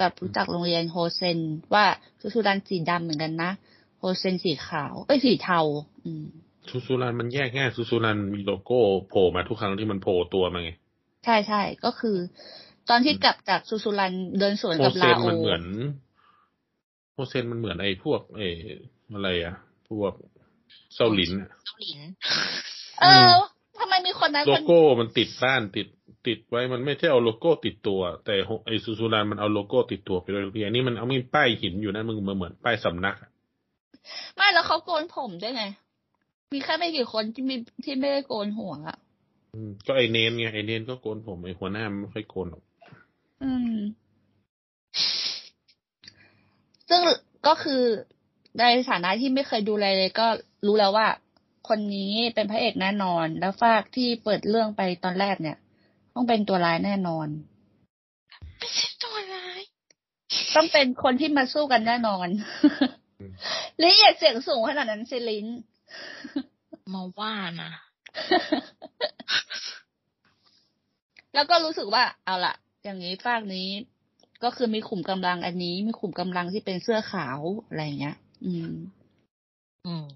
กับรู้จักโรงเรียนโฮเซน ว่าซูซูรันสีดำเหมือนกันนะ โฮเซนสีขาว เอ้ยสีเทา อืมซูซูรันมันแยกง่ายซูซูรันมีโลโก้โผล่มาทุกครั้งที่มันโผล่ตัวมาไง ใช่ใช่ก็คือ ตอนที่กลับจากซูซูรันเดินสวนโฮกับเซลานโอมันเหมือนโฮเซนมันเหมือนไอ้พวกเอออะไรอะพวกเส้าหลินอะเส้าหลิน เออทำไมมีคนนั้นโลคนโก้มันติดบ้านติดติดไว้มันไม่ใช่เอาโลโก้ติดตัว แต่ไอ้ซูซูรันมันเอาโลโก้ติดตัวไปด้วยทุกอย่างนี่มันเอามีป้ายหินอยู่นะมึงมันเหมือนป้ายสำนักอะ ไม่แล้วเขาโกนผมด้วยไง มีแค่ไม่กี่คนที่มีที่ไม่ได้โกนหัวอะอืมก็ไอเนนไงไอเนนก็โกนผมไอหัวหน้ามันไม่ค่อยโกนหรอกอืม ซึ่งก็คือในฐานะที่ไม่เคยดูอะไรเลย ก็รู้แล้วว่า คนนี้เป็นพระเอกแน่นอน แล้วฝากที่เปิดเรื่องไปตอนแรกเนี่ย ต้องเป็นตัวร้ายแน่นอนไม่ใช่ตัวร้าย ต้องเป็นคนที่มาสู้กันแน่นอน ลิ้นอย่าเสียงสูงขนาดนั้นสิลิ้นมาว่านะ แล้วก็รู้สึกว่า เอาละอย่างนี้ฝากนี้ ก็คือมีขุมกำลังอันนี้ มีขุมกำลังที่เป็นเสื้อขาวอะไรอย่างเงี้ย อืม อืม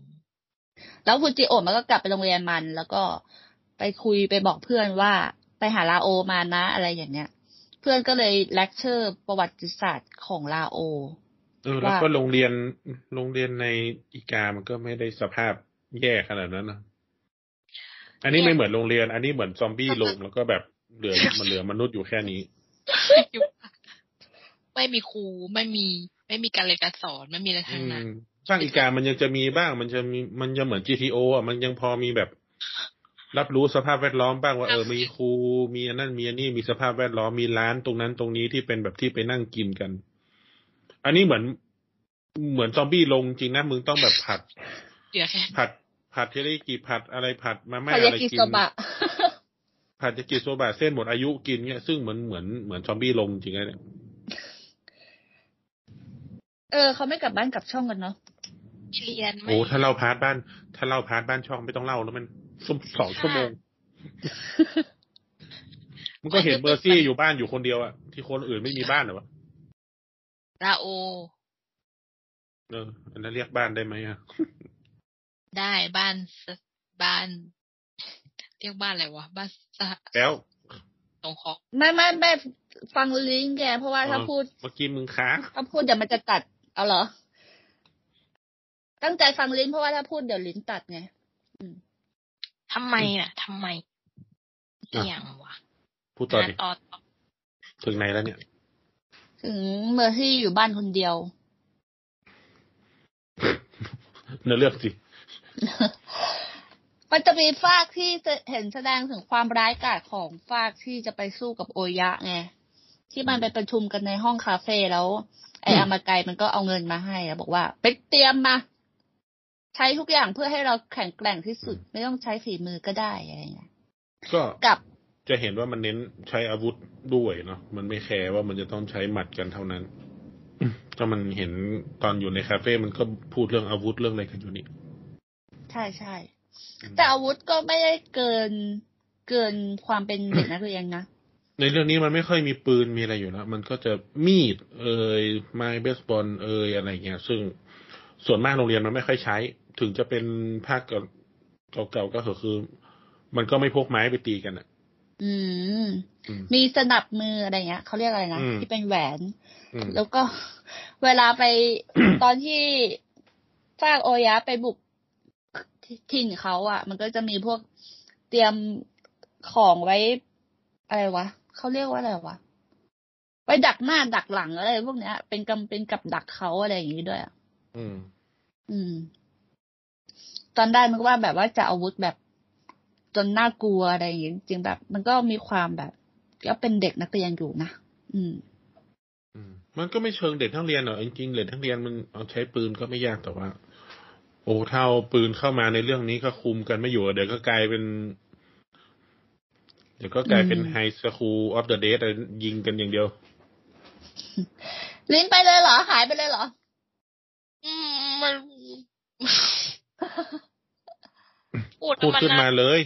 แล้วฟูจิโอะมันก็กลับไปโรงเรียนมัน แล้วก็ไปคุยไปบอกเพื่อนว่าไปหาลาโอมานะ อะไรอย่างเงี้ย เพื่อนก็เลยเลคเชอร์ประวัติศาสตร์ของลาโอ เออแล้วก็ว่าโรงเรียนโรงเรียนในอีกามันก็ไม่ได้สภาพแย่ขนาดนั้นนะอันนี้ไม่เหมือนโรงเรียน อันนี้เหมือนซอมบี้ลงแล้วก็แบบเหลือมันเหลือมนุษย์อยู่แค่นี้ ไม่มีครูไม่มี ไม่มีการเรียนการสอนไม่มีอะไรอืทั้งนั้นมสร้างอีกามันยังจะมีบ้าง มันจะมีมันจะเหมือน GTO อะมันยังพอมีแบบ รับรู้สภาพแวดล้อมบ้างว่าเออมีครูมีอันนั่นมีอันนี้มีสภาพแวดล้อมมีร้านตรงนั้นตรงนี้ที่เป็นแบบที่ไปนั่งกินกัน อันนี้เหมือนเหมือนซอมบี้ลงจริงนะมึงต้องแบบผัดเดี๋ยวแค่ผัดผัดเทริกิผัดอะไรผัดมาม่าคาอะยาไรกิกินโซบะผัดยากิโซบะเส้นหมดอายุกินเนี่ยซึ่งเหมือนเหมือนเหมือนซอมบี้ลงจริงนะเนี่ยเออเขาไม่กลับบ้านกลับช่องกันเนาะเรียนไม่โอ้ถ้าเล่าพาร์ทบ้าน ถ้าเล่าพาร์ทบ้านช่องไม่ต้องเล่าแล้วมันสองชั่วโมงมันก็เห็นเบอร์ซี่อยู่บ้านอยู่คนเดียวอะที่คนอื่นไม่มีบ้านเหรอวะ ลาโอ เอออันนั้นเรียกบ้านได้ไหมอะได้บ้านสบ้าน เรียกบ้านอะไรวะบ้านสหแล้วสงเคราะห์ไม่ไม่ไม่ฟังลิงก์แกเพราะว่าถ้าเออพูดเมื่อกี้มึงค้างถ้าพูดเดี๋ยวมันจะตัด เอาเหรอ ตั้งใจฟังลิ้นเพราะว่าถ้าพูดเดี๋ยวลิ้นตัดไงทำไมอะทำไมเอียงวะพูดต่อดิต่อต่อถึงไหนแล้วเนี่ย ถึงเมอร์ซี่อยู่บ้านคนเดียว เนื้อเรื่องสิ มันจะมีฝากที่จะเห็นแสดงถึงความร้ายกาจของฝากที่จะไปสู้กับโอยะไงที่มันไปประชุมกันในห้องคาเฟ่แล้ว ไอ้อืมอามาไกมันก็เอาเงินมาให้แล้วบอกว่า ไปเตรียมมา ใช้ทุกอย่างเพื่อให้เราแข็งแกร่งที่สุด ไม่ต้องใช้ฝีมือก็ได้อะไรเงี้ยก็กับ จะเห็นว่ามันเน้นใช้อาวุธด้วยเนาะมันไม่แคร์ว่ามันจะต้องใช้หมัดกันเท่านั้นก็มันเห็นตอนอยู่ในคาเฟ่มันก็พูดเรื่องอาวุธเรื่องอะไรกันอยู่นี่ใช่ใช่แต่อาวุธก็ไม่ได้เกินเกินความเป็นเด็กนักเรียนนะในเรื่องนี้มันไม่ค่อยมีปืนมีอะไรอยู่แล้วมันก็จะมีด เอ่ยไม้เบสบอลเอ่ยอะไรเงี้ย ซึ่งส่วนมากโรงเรียนมันไม่ค่อยใช้ ถึงจะเป็นภาคเก่าๆก็เถอะคือ มันก็ไม่พกไม้ไปตีกันอะ อืมอืม มีสนับมืออะไรเงี้ยเขาเรียกอะไรนะอืมที่เป็นแหวนอืมแล้วก็เวลาไปตอนที่ฟากโอยะไปบุกถิ่นเขาอะ มันก็จะมีพวกเตรียมของไว้ อะไรวะเขาเรียกว่าอะไรวะไว้ดักหน้าดักหลังอะไรพวกเนี้ย เป็นกำเป็นกับดักเขาอะไรอย่างนี้ด้วยอะอืม อืม ตอนได้มันก็ว่าแบบว่าจะอาวุธแบบ จนน่ากลัวอะไรอย่างงี้จริงๆแบบ มันก็มีความแบบก็เป็นเด็กนักเรียนอยู่นะอืมอืมมันก็ไม่เชิงเด็กนักเรียนหรอกจริงๆเด็กนักเรียนมันเอาใช้ปืนก็ไม่ยากแต่ว่า โอ้เท่าปืนเข้ามาในเรื่องนี้ก็คุมกันไม่อยู่ เดี๋ยวก็กลายเป็น เดี๋ยวก็กลายเป็นอืม High School of the Dead ยิงกันอย่างเดียว ลิ้นไปเลยเหรอ หายไปเลยเหรออืมมันพูดพูดแล้วขึ้นมันมานะเลย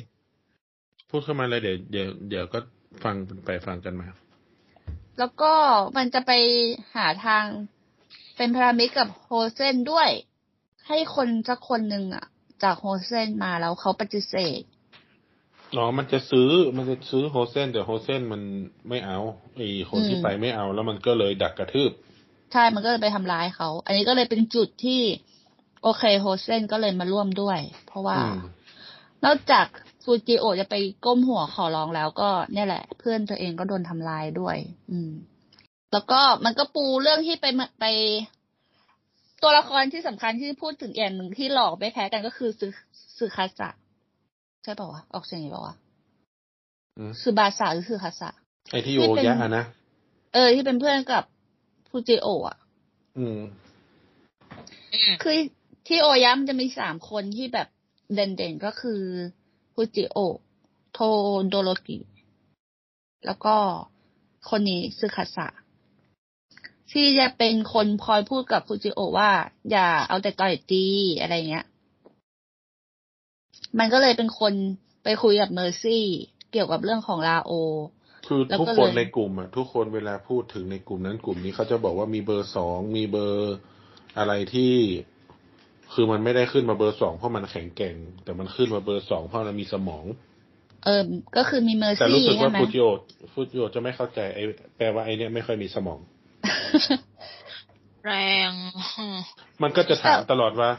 พูดขึ้นมาเลยเดี๋ยวเดี๋ยวเดี๋ยวก็ฟังไปฟังกันมา แล้วก็มันจะไปหาทางเป็นพารามิตรกับโฮเซนด้วย ให้คนสักคนหนึ่งอะ จากโฮเซนมาแล้วเขาปฏิเสธอ๋อมันจะซื้อมันจะซื้อโฮเซนแต่โฮเซนมันไม่เอาไอ้คนที่อืมไปไม่เอา แล้วมันก็เลยดักกระทืบ ใช่มันก็เลยไปทำร้ายเขา อันนี้ก็เลยเป็นจุดที่ โอเคโฮเซนก็เลยมาร่วมด้วย เพราะว่าอืมนอกจาก ฟูจิโอะจะไปก้มหัวขอร้องแล้วก็เนี่ยแหละ เพื่อนตัวเองก็โดนทำลายด้วย อืม แล้วก็มันก็ปูเรื่องที่ไปมาไป ตัวละครที่สำคัญที่พูดถึงอย่างหนึ่งที่หลอกไม่แพ้กันก็คือซึซึคาสะใช่ป่าวะออกเสียงอย่างนี้ป่าวะอืมซึบาสะหรือซึคาสะไอ้ที่ที่โอเป็นยะอะนะเออ ที่เป็นเพื่อนกับฟูจิโอะอะอืมอืมคือที่โอยะมันจะมีสามคนที่แบบเด่นๆก็คือ ฟูจิโอะโทโดโรกิ แล้วก็คนนี้ซึคาสะที่จะเป็นคนคอยพูดกับฟูจิโอะว่า อย่าเอาแต่ต่อยตีอะไรเงี้ย มันก็เลยเป็นคนไปคุยกับเมอร์ซี่ เกี่ยวกับเรื่องของลาโอ คือแล้วทุกก็คนเลยในกลุ่มอะทุกคนเวลาพูดถึงในกลุ่มนั้นกลุ่มนี้เขาจะบอกว่ามีเบอร์สองมีเบอร์อะไรที่ คือมันไม่ได้ขึ้นมาเบอร์สองเพราะมันแข็งแกร่ง แต่มันขึ้นมาเบอร์สองเพราะมันมีสมอง เออ ก็คือมีเมอร์แต่รู้ซี่สึกใช่ว่าไหมฟูจิโอฟูจิโอจะไม่เข้าใจไอ้แปลว่าไอ้เนี่ยไม่ค่อยมีสมอง แรง มันก็จะถามตลอดว่า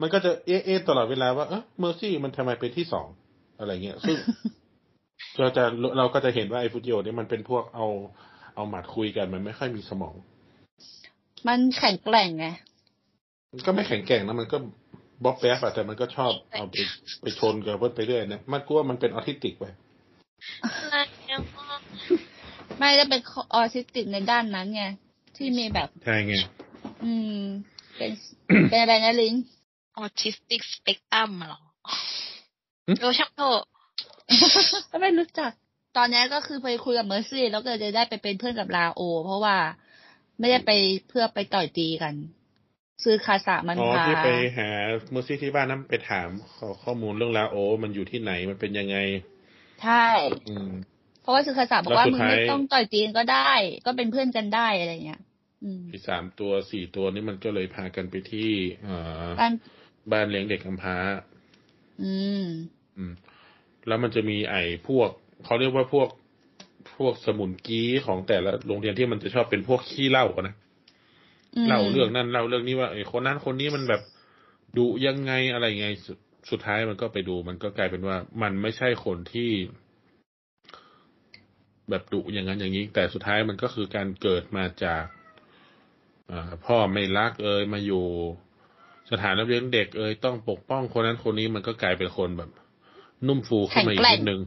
มันก็จะเอ๊ะเอ๊ะตลอดเวลาว่าเออเมอร์ซี่มันทำไมเป็นที่สองอะไรเงี้ยซึ่งเราจะเราก็จะเห็นว่าไอ้ฟูจิโอเนี่ยมันเป็นพวกเอาเอาหมัดคุยกันมันไม่ค่อยมีสมอง มันแข็งแกร่งไง มันก็ไม่แข็งแกร่งนะมันก็บ๊อบแป๊บอะแต่มันก็ชอบเอาไปไปชนกับเพื่อนไปเรื่อยนะมันกลัวมันเป็นออทิสติกไปแรงมากไม่ได้เป็นออทิสติกในด้านนั้นไงที่มีแบบใช่ไงอืม เป็นเป็นอะไรนะลิงออทิสติกสเปกตรัมเหรอหึเออช่างเถอะไม่รู้จัก ตอนนี้ก็คือไปคุยกับเมอร์ซี่แล้วก็จะได้ไปเป็นเพื่อนกับลาโอ เพราะว่าไม่ได้ไปเพื่อไปต่อยตีกัน ซื้อคาสะมันอ๋อพาที่ไปหาเมอร์ซี่ที่บ้านนั้นไปถามขอข้อมูลเรื่องลาโอ มันอยู่ที่ไหนมันเป็นยังไง ใช่อืมเพราะว่าซื้อคาสะบอกว่าแล้วสุมึดงท้ายไม่ต้องต่อยตีกันก็ได้ ก็เป็นเพื่อนกันได้อะไรเงี้ยอืมที่สามตัวสี่ตัวนี่มันก็เลยพากันไปที่เอ่อบ้านบ้านเลี้ยงเด็กกำพร้า อืม อืม แล้วมันจะมีไอ้พวกเขาเรียกว่าพวกพวกสมุนกี้ของแต่ละโรงเรียนที่มันจะชอบเป็นพวกขี้เหล้าอะนะอืม เล่าเรื่องนั้นเล่าเรื่องนี้ว่าไอ้คนนั้นคนนี้มันแบบดุยังไงอะไรไงสุดสุดท้ายมันก็ไปดู มันก็กลายเป็นว่า มันไม่ใช่คนที่ แบบดุอย่างนั้นอย่างนี้ แต่สุดท้ายมันก็คือการเกิดมาจากอ่าพ่อไม่รักเอยมาอยู่ สถานรับเลี้ยงเด็กเอยต้องปกป้องคนนั้นคนนี้มันก็กลายเป็นคนแบบ นุ่มฟูขึ้นมาอีกนิดนึง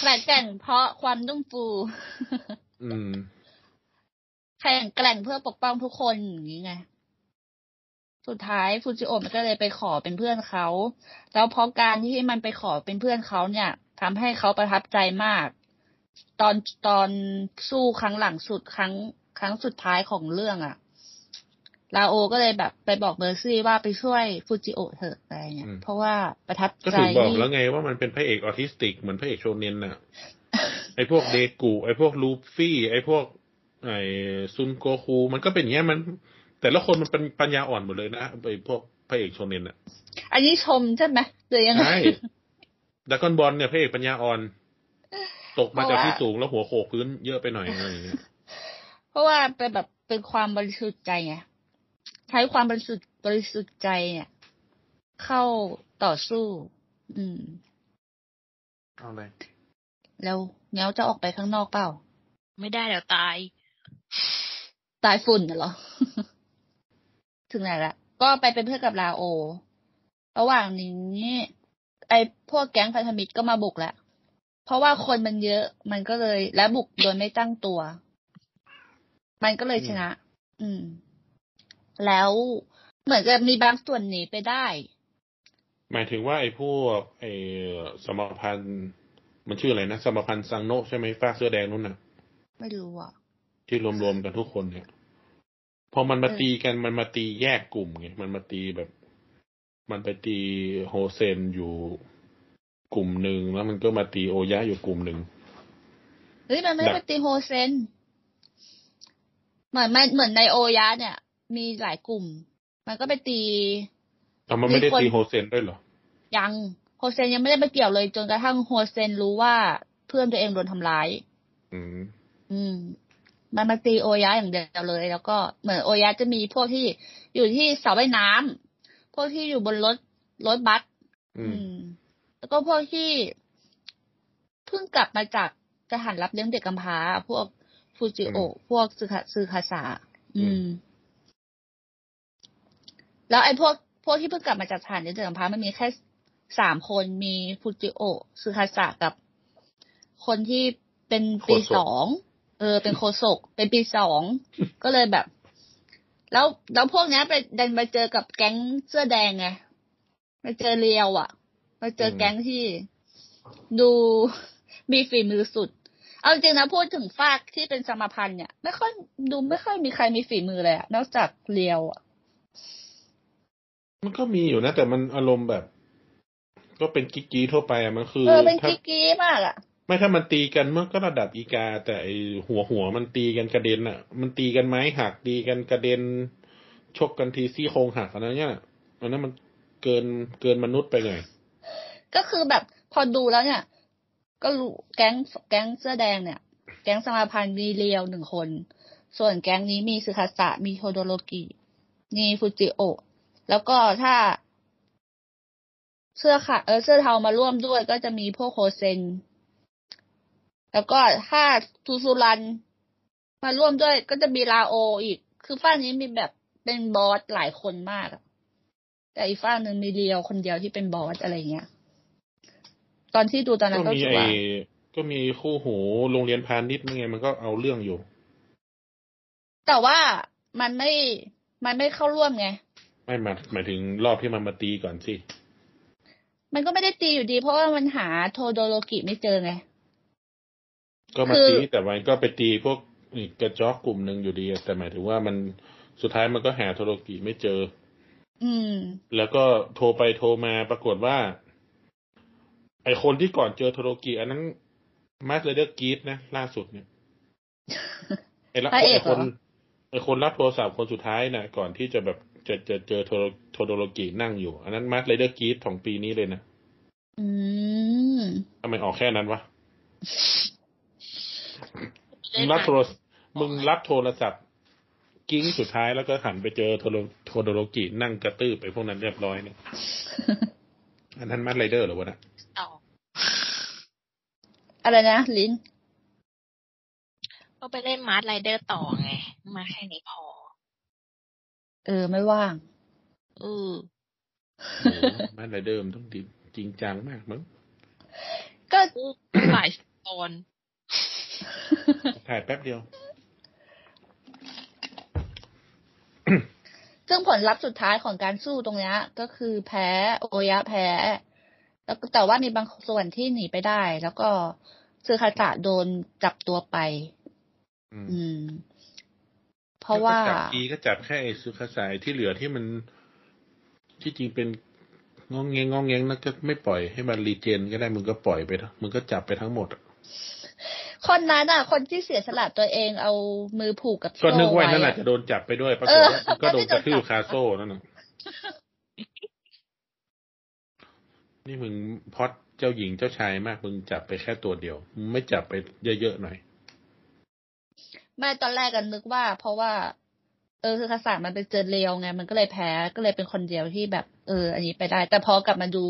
แข็งแกร่งเพราะความนุ่มฟู อืม แข็งแกร่งเพื่อปกป้องทุกคนอย่างนี้ไง สุดท้ายฟูจิโอะมันก็เลยไปขอเป็นเพื่อนเขา แล้วเพราะการที่มันไปขอเป็นเพื่อนเขาเนี่ยทำให้เขาประทับใจมาก ตอนตอนสู้ครั้งหลังสุดครั้งครั้งสุดท้ายของเรื่องอะลาโอก็เลยแบบไปบอกเมอร์ซี่ว่าไปช่วยฟูจิโอะเถอะอะไรเงี้ยอืมเพราะว่าประทับก็ใจถึงบอกแล้วไงว่ามันเป็นพระเอกออทิสติกเหมือนพระเอกโชเนนน่ะไอพวกเดกูไอพวกลูฟี่ ไอพวก ไอซุนโกคูมันก็เป็นอย่างเงี้ยมัน แต่ละคนมันเป็นปัญญาอ่อนหมดเลยนะไอพวกพระเอกโชเนนอะ อันนี้ชมใช่ไหมหรือยังไงใช่ดักกอนบอลเนี่ยพระเอกปัญญาอ่อน ตกมาจากที่สูงแล้วหัวโขกพื้นเยอะไปหน่อยอะไรอย่างเงี้ยเพราะว่าเป็นแบบเป็นความบริสุทธิ์ใจไงใช้ความบริสุทธิ์บริสุทธิ์ใจเนี่ย เข้าต่อสู้ อืมเอาเลยแล้วเงี้ยวจะออกไปข้างนอกเปล่า ไม่ได้เดี๋ยวตาย ตายฝุ่นน่ะเหรอ ถึงไหนละ ก็ไปเป็นเพื่อนกับลาโอ ระหว่างนี้ ไอ้พวกแก๊งพันธมิตรก็มาบุกแล้ว เพราะว่าคนมันเยอะมันก็เลยและบุกโดยไม่ตั้งตัว มันก็เลยชนะ อืม แล้วเหมือนกับมีบางส่วนหนีไปได้ หมายถึงว่าไอ้พวกไอ้สมรพันธ์มันชื่ออะไรนะ สมรพันธ์ซังโนะใช่ไหมฟ้าเสื้อแดงนู่นน่ะ ไม่รู้อะ ที่รวมๆกันทุกคนเนี่ย พอมันมาเออตีกันมันมาตีแยกกลุ่มไงมันมาตีแบบ มันไปตีโฮเซนอยู่กลุ่มหนึ่งแล้วมันก็มาตีโอยะอยู่กลุ่มหนึ่งเฮ้ยมันไม่ได้แบไปบตีโฮเซนเหมือนมันเหมือนในโอยะเนี่ย มีหลายกลุ่ม มันก็ไปตีแต่มันไม่ได้มีคนตีโฮเซนด้วยเหรอ ยังโฮเซนยังไม่ได้ไปเกี่ยวเลย จนกระทั่งโฮเซนรู้ว่าเพื่อนตัวเองโดนทำร้าย อืม อืม มันมาตีโอยะอย่างเดียวเลย แล้วก็เหมือนโอยะจะมีพวกที่อยู่ที่เสาว่ายน้ำพวกที่อยู่บนรถรถบัสอือืมมแล้วก็พวกที่เพิ่งกลับมาจากสถานรับเลี้ยงเด็กกำพร้า พวกฟูจิโอะพวกซึคาซึคาสะอืม แล้วไอ้พวกพวกที่เพิ่งกลับมาจากสถานเลี้ยงเด็กกำพร้ามันมีแค่สามคนมีฟูจิโอะซึคาสะกับคนที่เป็นปีโฆษกสอง เออ เป็นโคศกเป็นปีสองก็เลยแบบ แล้วแล้วพวกเนี้ยไปดันไปเจอกับแก๊งเสื้อแดงไงไปเจอเรียวอะไปเจอแก๊งที่ดูมีฝีมือสุด เอาจริงๆนะพูดถึงฟากที่เป็นสมพันธ์เนี่ย ไม่ค่อยดูไม่ค่อยมีใครมีฝีมือเลยอะนอกจากเรียวอะ มันก็มีอยู่นะ แต่มันอารมณ์แบบ ก็เป็นกิ๊กกี้ทั่วไปอะมันคือเออเป็นถ้ากิ๊กกี้มากอะ ไม่ถ้ามันตีกันมันก็ระดับอีกา แต่ไอหัวหัวมันตีกันกระเด็นอะ มันตีกันไม้หักตีกันกระเด็น ชกกันทีซี่โครงหักอันนั้นเนี่ยอันนั้นมันเกินเกินมนุษย์ไปหน่อยก็คือแบบพอดูแล้วเนี่ย ก็รู้แก๊งแก๊งเสื้อแดงเนี่ย แก๊งสมาพันธ์มีเรียวหนึ่งคน ส่วนแก๊งนี้มีสึคาสะมีโทโดโรกิมีฟูจิโอแล้วก็ถ้าเสื้อขาเออเสื้อเทามาร่วมด้วยก็จะมีพวกโฮเซน แล้วก็ถ้าทูซูรัน มาร่วมด้วยก็จะมีลาโออีก คือฝ้านี้มีแบบเป็นบอสหลายคนมากอะแต่อีกฝ้าหนึ่งมีเรียวคนเดียวที่เป็นบอสอะไรเงี้ย ตอนที่ดูตอนนั้นก็ก็มีรู้สึกไอ้ว่าก็มีคู่หูโรงเรียนพาณิชย์ไงมันก็เอาเรื่องอยู่ แต่ว่ามันไม่ มันไม่เข้าร่วมไง ไม่หมายหมายถึงรอบที่มันมาตีก่อนสิ มันก็ไม่ได้ตีอยู่ดี เพราะว่ามันหาโทโดโรกิไม่เจอไง ก็มาคือตีแต่มันก็ไปตีพวกอีกกระจอกกลุ่มหนึ่งอยู่ดีอะแต่หมายถึงว่ามันสุดท้ายมันก็หาโทโรกิไม่เจอ อืม แล้วก็โทรไปโทรมาปรากฏว่า ไอคนที่ก่อนเจอโทโรกิอันนั้น Masked Rider Geats นะล่าสุดเนี่ยไอละพระเอกไอคนเหรอไอคนรับโทรศัพท์คนสุดท้ายนะก่อนที่จะแบบจะจะเจอโทโรโทโดโรกินั่งอยู่ อันนั้น Masked Rider Geats ของปีนี้เลยนะอืมทำไมออกแค่นั้นวะเล่ มึนงรับโทรหนังมึงรับโทรศัพท์ กริ๊งสุดท้ายแล้วก็หันไปเจอโทโรโทโดโรกินั่งกระตื้อไปพวกนั้นเรียบร้อยเนี่ยอันนั้น Masked Rider เหรอวะนะต่ออะไรนะลิ้นก็ไปเล่น Masked Rider ต่อไง มาแค่นี้พอ เออ ไม่ว่างเออโอ้โหมาสเลเดอร์มันต้องดีจริงจังมากมั้งก็หลายตอน ถ่ายแป๊บเดียว ซึ่งผลลัพธ์สุดท้ายของการสู้ตรงเนี้ยก็คือแพ้โอยะแพ้ แล้วก็แต่ว่ามีบางส่วนที่หนีไปได้ แล้วก็ซึคาตะโดนจับตัวไป อืมอืมเพราะว่าแล้วก็จับทีก็จับแค่ไอ้สุขสายที่เหลือที่มันที่จริงเป็นงองเงงงองเงงนั่นก็ไม่ปล่อยให้มันรีเจนก็ได้มึงก็ปล่อยไปเถอะมึงก็จับไปทั้งหมดอะ คนนั้นอะ คนที่เสียสละตัวเองเอามือผูกกับก็โซ่นึกว่าไว้นั่นแหละอะจะโดนจับไปด้วยปรากเอฏอว่ามันก็โดนกระทืบก็ไม่โดนจับคาโซ่นั่นน่ะนี่มึงพอดเจ้าหญิงเจ้าชายมากมึงจับไปแค่ตัวเดียวมึงไม่จับไปเยอะๆหน่อยไม่ตอนแรกกันนึกว่า เพราะว่า เออคือคาสามันเป็นเจอเร็วไง มันก็เลยแพ้ก็เลยเป็นคนเดียวที่แบบ เออ อันนี้ไปได้ แต่พอกลับมาดู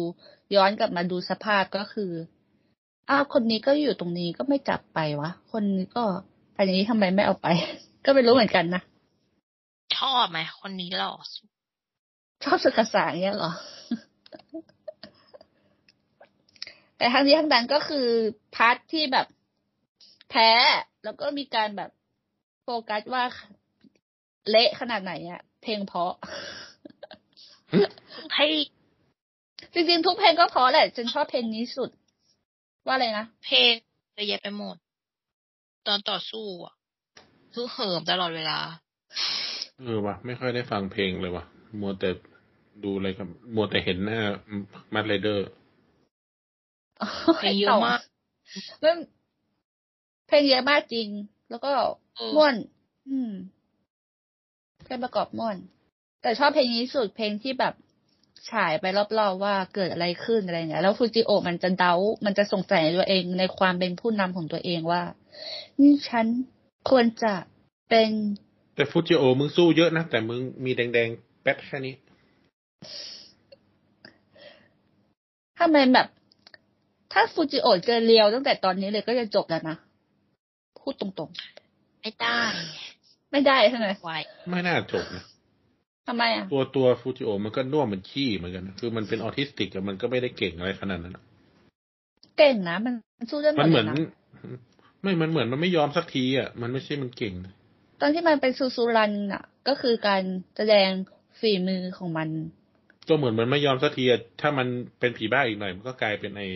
ย้อนกลับมาดูสภาพก็คือ อ้าวคนนี้ก็อยู่ตรงนี้ก็ไม่จับไปวะ คนนี้ก็อันนี้ทำไมไม่เอาไป ก็ไม่รู้เหมือนกันนะชอบไหมคนนี้หล่อสุดชอบสึกษาอย่างเงี้ยเหรอ แต่ทั้งนี้ทั้งนั้นก็คือ part ที่แบบแพ้แล้วก็มีการแบบโฟกัสว่าเละขนาดไหนอะเพลงเพราะให้จริงๆทุกเพลงก็เพราะแหละฉันชอบเพลงนี้สุด ว่าอะไรนะ เพลงเยอะแยะไปหมด ตอนต่อสู้อะคือเหิมตลอดเวลา เออวะไม่ค่อยได้ฟังเพลงเลยวะมัวแต่ดูอะไรกับมัวแต่เห็นหน้ามาเลเดอร์เพลงเยอะมากมันเพลงเยอะมากจริง แล้วก็เออม่วน อืมเพลงประกอบม่วน แต่ชอบเพลงนี้สุดเพลงที่แบบ ฉายไปรอบๆว่าเกิดอะไรขึ้นอะไรเงี้ยแล้วฟูจิโอะมันจะเดา มันจะสงสัยในตัวเองในความเป็นผู้นำของตัวเองว่านี่ฉันควรจะเป็น แต่ฟูจิโอมึงสู้เยอะนะ แต่มึงมีแดงๆแป๊ดแค่นี้ถ้ามันแบบ ถ้าฟูจิโอะเจอเรียวตั้งแต่ตอนนี้เลยก็จะจบแล้วนะ พูดตรงไม่ได้ๆไม่ได้ใช่ไหมไวไม่น่าจบนะ ทำไมอะ ตัวตัวฟูจิโอมันก็น่วมเหมันขี้เหมือนกันนะคือมันเป็นออทิสติกอะมันก็ไม่ได้เก่งอะไรขนาดนั้นอะเก่งนะ มันสู้ได้หมมัดนเหเลมือยนนะไม่ มันเหมือนมันไม่ยอมสักทีอะ มันไม่ใช่มันเก่งนะตอนที่มันเป็นซูซูรันอะ ก็คือการแสดงฝีมือของมัน ก็เหมือนมันไม่ยอมสักทีอะถ้ามันเป็นผีบ้าอีกหน่อย มันก็กลายเป็นไอ้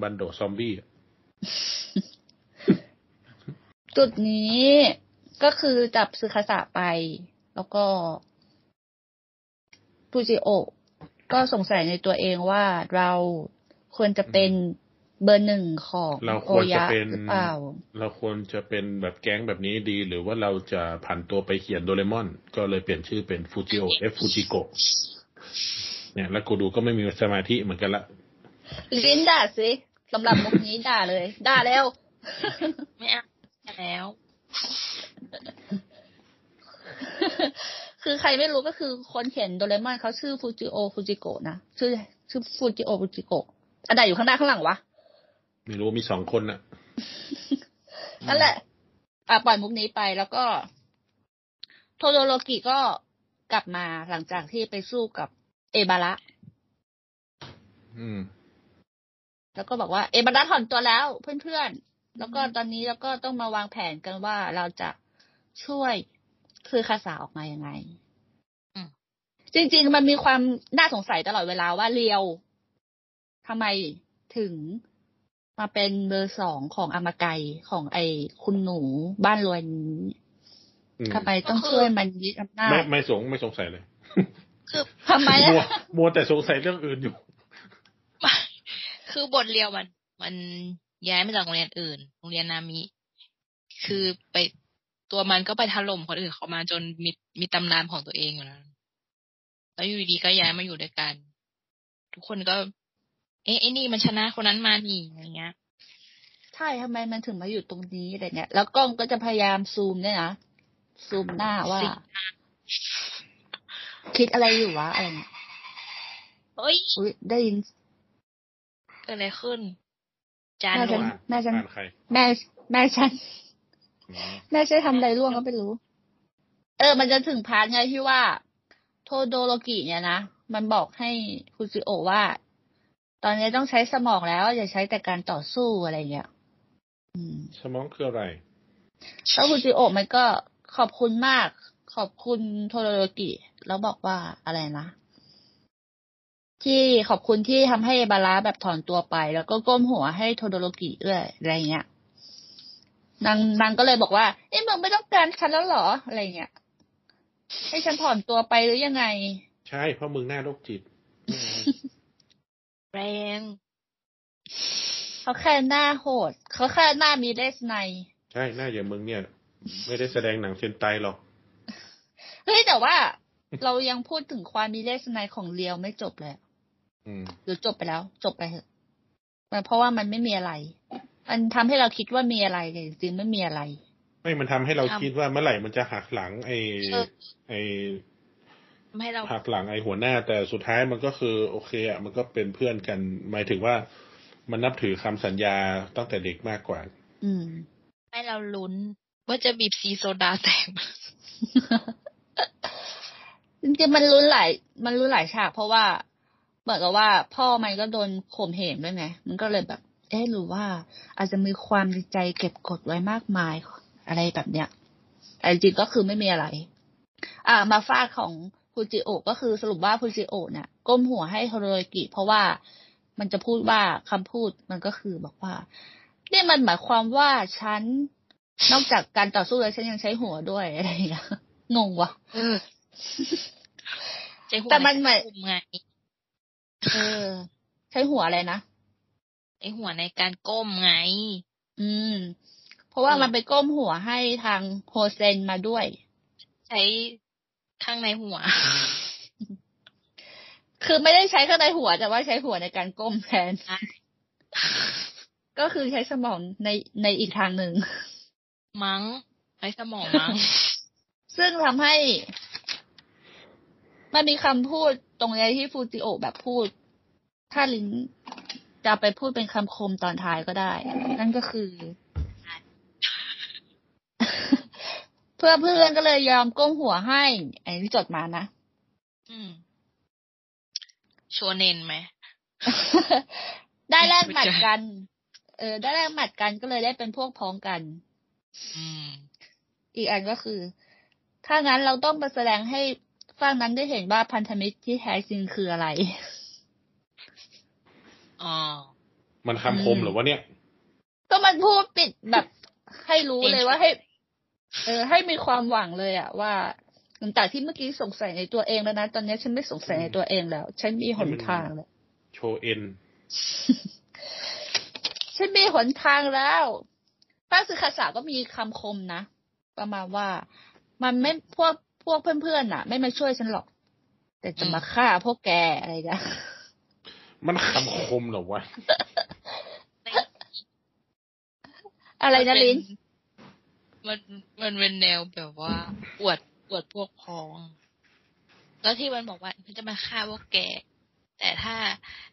บันโดซอมบี้อะจุดนี้ก็คือจับซึคาสะไป แล้วก็ ฟูจิโอะก็สงสัยในตัวเองว่าเราควรจะเป็นเบอร์หนึ่งของเราโอควรจะยะเป็นหรือเปล่า เราควรจะเป็นแบบแก๊งแบบนี้ดี หรือว่าเราจะผันตัวไปเขียนโดเรมอน ก็เลยเปลี่ยนชื่อเป็นฟูจิโอเอฟฟูจิโกเนี่ย แล้วกูดูก็ไม่มีสมาธิเหมือนกันละลิ้นด่าสิสำหรับมุกนี้ด่าเลย ด่าแล้ว ไม่เอาแล้ว คือใครไม่รู้ก็คือคนเขียนโดเรมอนเขาชื่อฟูจิโอฟูจิโกะนะชื่อชื่อฟูจิโอฟูจิโกะอันใดอยู่ข้างหน้าข้างหลังวะ ไม่รู้มีสองคนน่ะนั่นแหละ อะปล่อยมุกนี้ไปแล้วก็ โทโดโรกิก็กลับมาหลังจากที่ไปสู้กับเอบาระอืม แล้วก็บอกว่าเอบาระถอนตัวแล้วเพื่อนๆ แล้วก็ตอนนี้เราก็ต้องมาวางแผนกันว่าเราจะช่วย คือคาสาออกมายังไงอืมจริง ๆ มันมีความน่าสงสัยตลอดเวลาว่าเรียวทำไมถึงมาเป็นเบอร์สองของอามาไกของไอ้คุณหนูบ้านรวยนี้อืมทำไมต้องช่วยมันยึดอำนาจไม่ไม่สงไม่สงสัยเลยคือทำไมมัวอะมัวแต่สงสัยเรื่องอื่นอยู่ คือบทเรียวมัน มันย้ายมาจากโรงเรียนอื่น โรงเรียนนามิ คือไป ตัวมันก็ไปถล่มคนอื่นเขามาจนมีมีตำนานของตัวเองอยู่แล้วแล้วอยู่ดีๆก็ย้ายมาอยู่ด้วยกัน ทุกคนก็ เอ๊ะไอ้นี่มันชนะคนนั้นมานี่อะไรเงี้ยใช่ทำไมมันถึงมาอยู่ตรงนี้อะไรเงี้ย แล้วกล้องก็จะพยายามซูมเนี่ยนะซูมหน้าว่าสิคิดอะไรอยู่วะอะไรเงี้ยเฮ้ยอุ้ยได้ยินเกิดอะไรขึ้น จานแม่หนฉัวดแม่ฉันอ่านใครแม่แม่ฉันอืม แม่ใช่ทำอะไรร่วงก็ไม่รู้ เออ มันจะถึงพาร์ทไงที่ว่า โทโดโรกิเนี่ยนะ มันบอกให้ฟูจิโอะว่า ตอนนี้ต้องใช้สมองแล้ว อย่าใช้แต่การต่อสู้อะไรเงี้ยอืมสมองคืออะไรแล้วฟูจิโอะมันก็ขอบคุณมาก ขอบคุณโทโดโรกิ แล้วบอกว่าอะไรนะที่ขอบคุณที่ทำให้บาราแบบถอนตัวไป แล้วก็ก้มหัวให้โทโดโรกิด้วยอะไรเงี้ย นางนางก็เลยบอกว่า เอ้มึงไม่ต้องการฉันแล้วเหรออะไรเงี้ยให้ฉันถอนตัวไปหรือยังไง ใช่เพราะมึงหน้าโรคจิต แรงเขาแค่หน้าโหด เขาแค่หน้ามีเลสใน ใช่หน้าอย่างมึงเนี่ย ไม่ได้แสดงหนังเซนไตหรอกเฮ้ยแต่ว่าเรายังพูดถึงความมีเลสในของเรียวไม่จบเลยอืมหรือจบไปแล้ว จบไปเถอะเพราะว่ามันไม่มีอะไร มันทำให้เราคิดว่ามีอะไรแต่จริงๆไม่มีอะไร ไม่มันทำให้เราคิดว่าเมื่อไหร่มันจะหักหลังไอ้ไอ้ทำให้เราหักหลังไอ้หัวหน้า แต่สุดท้ายมันก็คือ โอเคอะมันก็เป็นเพื่อนกัน หมายถึงว่ามันนับถือคำสัญญาตั้งแต่เด็กมากกว่า อืม ให้เราลุ้นว่าจะบีบซีโซดาแตกไหมจริงๆมันรุนหลาย มันรุนหลายฉากเพราะว่าเหมือนกับว่าพ่อมันก็โดนข่มเหงด้วยไงมันก็เลยแบบ เอ๊ะหรือว่าอาจจะมีความในใจเก็บกดไว้มากมายอะไรแบบเนี้ยแต่จริงๆก็คือไม่มีอะไร อ่า มาฟาดของฟูจิโอะก็คือสรุปว่าฟูจิโอะเนี่ยก้มหัวให้โทโรยกิ เพราะว่ามันจะพูดว่าคำพูดมันก็คือบอกว่านี่มันหมายความว่าฉันนอกจากการต่อสู้แล้วฉันยังใช้หัวด้วยอะไรอย่างเงี้ยงงวะเออใจหัวแต่มันเหมือนใการก้ไงเออ ใช้หัวอะไรนะ ไอหัวในการก้มไง อืม เพราะว่าอืมมันไปก้มหัวให้ทางโฮเซนมาด้วย ใช้ข้างในหัว คือไม่ได้ใช้ข้างในหัว แต่ว่าใช้หัวในการก้มแทน ก็คือใช้สมองในในอีกทางหนึ่ง มั้งใช้สมองมั้ง ซึ่งทำให้มันมีคำพูดตรงนี้ที่ฟูจิโอะแบบพูด ถ้าลิ้น จะไปพูดเป็นคำคมตอนท้ายก็ได้ นั่นก็คือ เพื่อเพื่อนก็เลยยอมก้มหัวให้ไอ้ที่จดมานะอืมโชเนนไหม ได้แลกหมัดกัน เออ ได้แลกหมัดกันก็เลยได้เป็นพวกพ้องกันอืมอีกอันก็คือ ถ้างั้นเราต้องไปแสดงให้ฝั่งนั้นได้เห็นว่าพันธมิตรที่แท้จริงคืออะไร อ๋อ มันคำคมเหรือวะเนี่ย ก็มันพูดปิดแบบให้รู้เลยว่าให้ เออ ให้มีความหวังเลยอะว่าหลังจากที่เมื่อกี้สงสัยในตัวเองแล้วนะ ตอนนี้ฉันไม่สงสัยในตัวเองแล้ว ฉันมีหนทางแล้ว โชว์เอ็น ฉันมีหนทางแล้วพระสึกษาก็มีคำคมนะ ประมาณว่า มันไม่พวกพวกเพื่อนๆน่ะ ไม่มาช่วยฉันหรอก แต่จะมาฆ่าพวกแกอะไรกัน มันคำคมเหรอวะ อะไรนะลินมันมันเป็นแนวแบบว่า อวดอวดพวกพ้อง แล้วที่มันบอกว่ามันจะมาฆ่าพวกแก แต่ถ้า